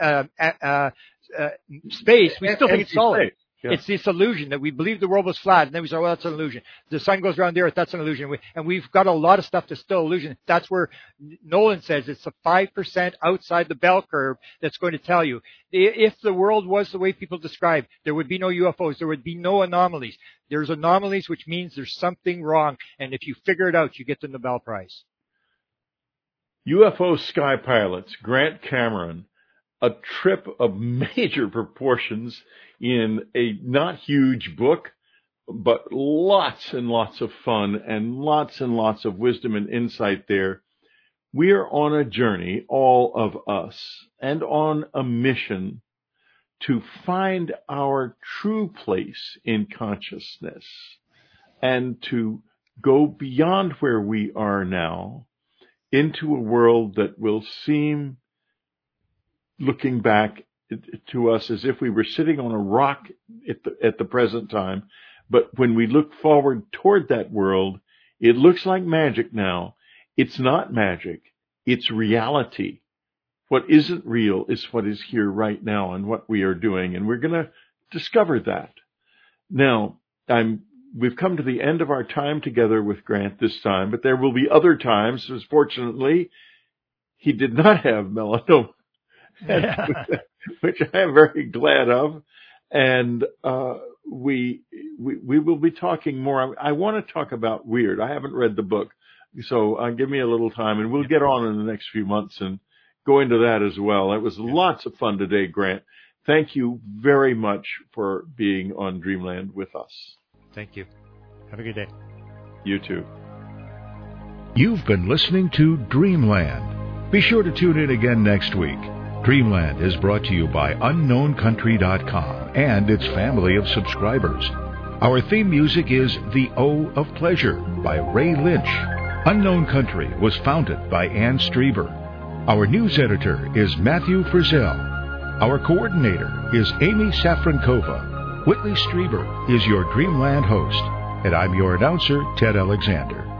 uh, uh, uh, space. We still think it's solid. Yeah. It's this illusion that we believe the world was flat, and then we say, well, that's an illusion. The sun goes around the earth, that's an illusion. and we've got a lot of stuff that's still illusion. That's where Nolan says it's the 5% outside the bell curve that's going to tell you. If the world was the way people describe, there would be no UFOs, there would be no anomalies. There's anomalies, which means there's something wrong, and if you figure it out, you get the Nobel Prize. UFO sky pilots, Grant Cameron, a trip of major proportions in a not huge book, but lots and lots of fun and lots and lots of wisdom and insight there. We are on a journey, all of us, and on a mission to find our true place in consciousness and to go beyond where we are now into a world that will seem, looking back to us as if we were sitting on a rock at the, at the present time. But when we look forward toward that world, it looks like magic now. It's not magic. It's reality. What isn't real is what is here right now and what we are doing. And we're going to discover that. Now, I'm we've come to the end of our time together with Grant this time, but there will be other times, as fortunately, he did not have melanoma. which I am very glad of. And, uh, we, we, we will be talking more. I, I want to talk about weird. I haven't read the book. So uh, give me a little time and we'll get on in the next few months and go into that as well. It was lots of fun today, Grant. Thank you very much for being on Dreamland with us. Thank you. Have a good day. You too. You've been listening to Dreamland. Be sure to tune in again next week. Dreamland is brought to you by UnknownCountry.com and its family of subscribers. Our theme music is The O of Pleasure by Ray Lynch. Unknown Country was founded by Ann Strieber. Our news editor is Matthew Frizzell. Our coordinator is Amy Safrankova. Whitley Strieber is your Dreamland host, and I'm your announcer, Ted Alexander.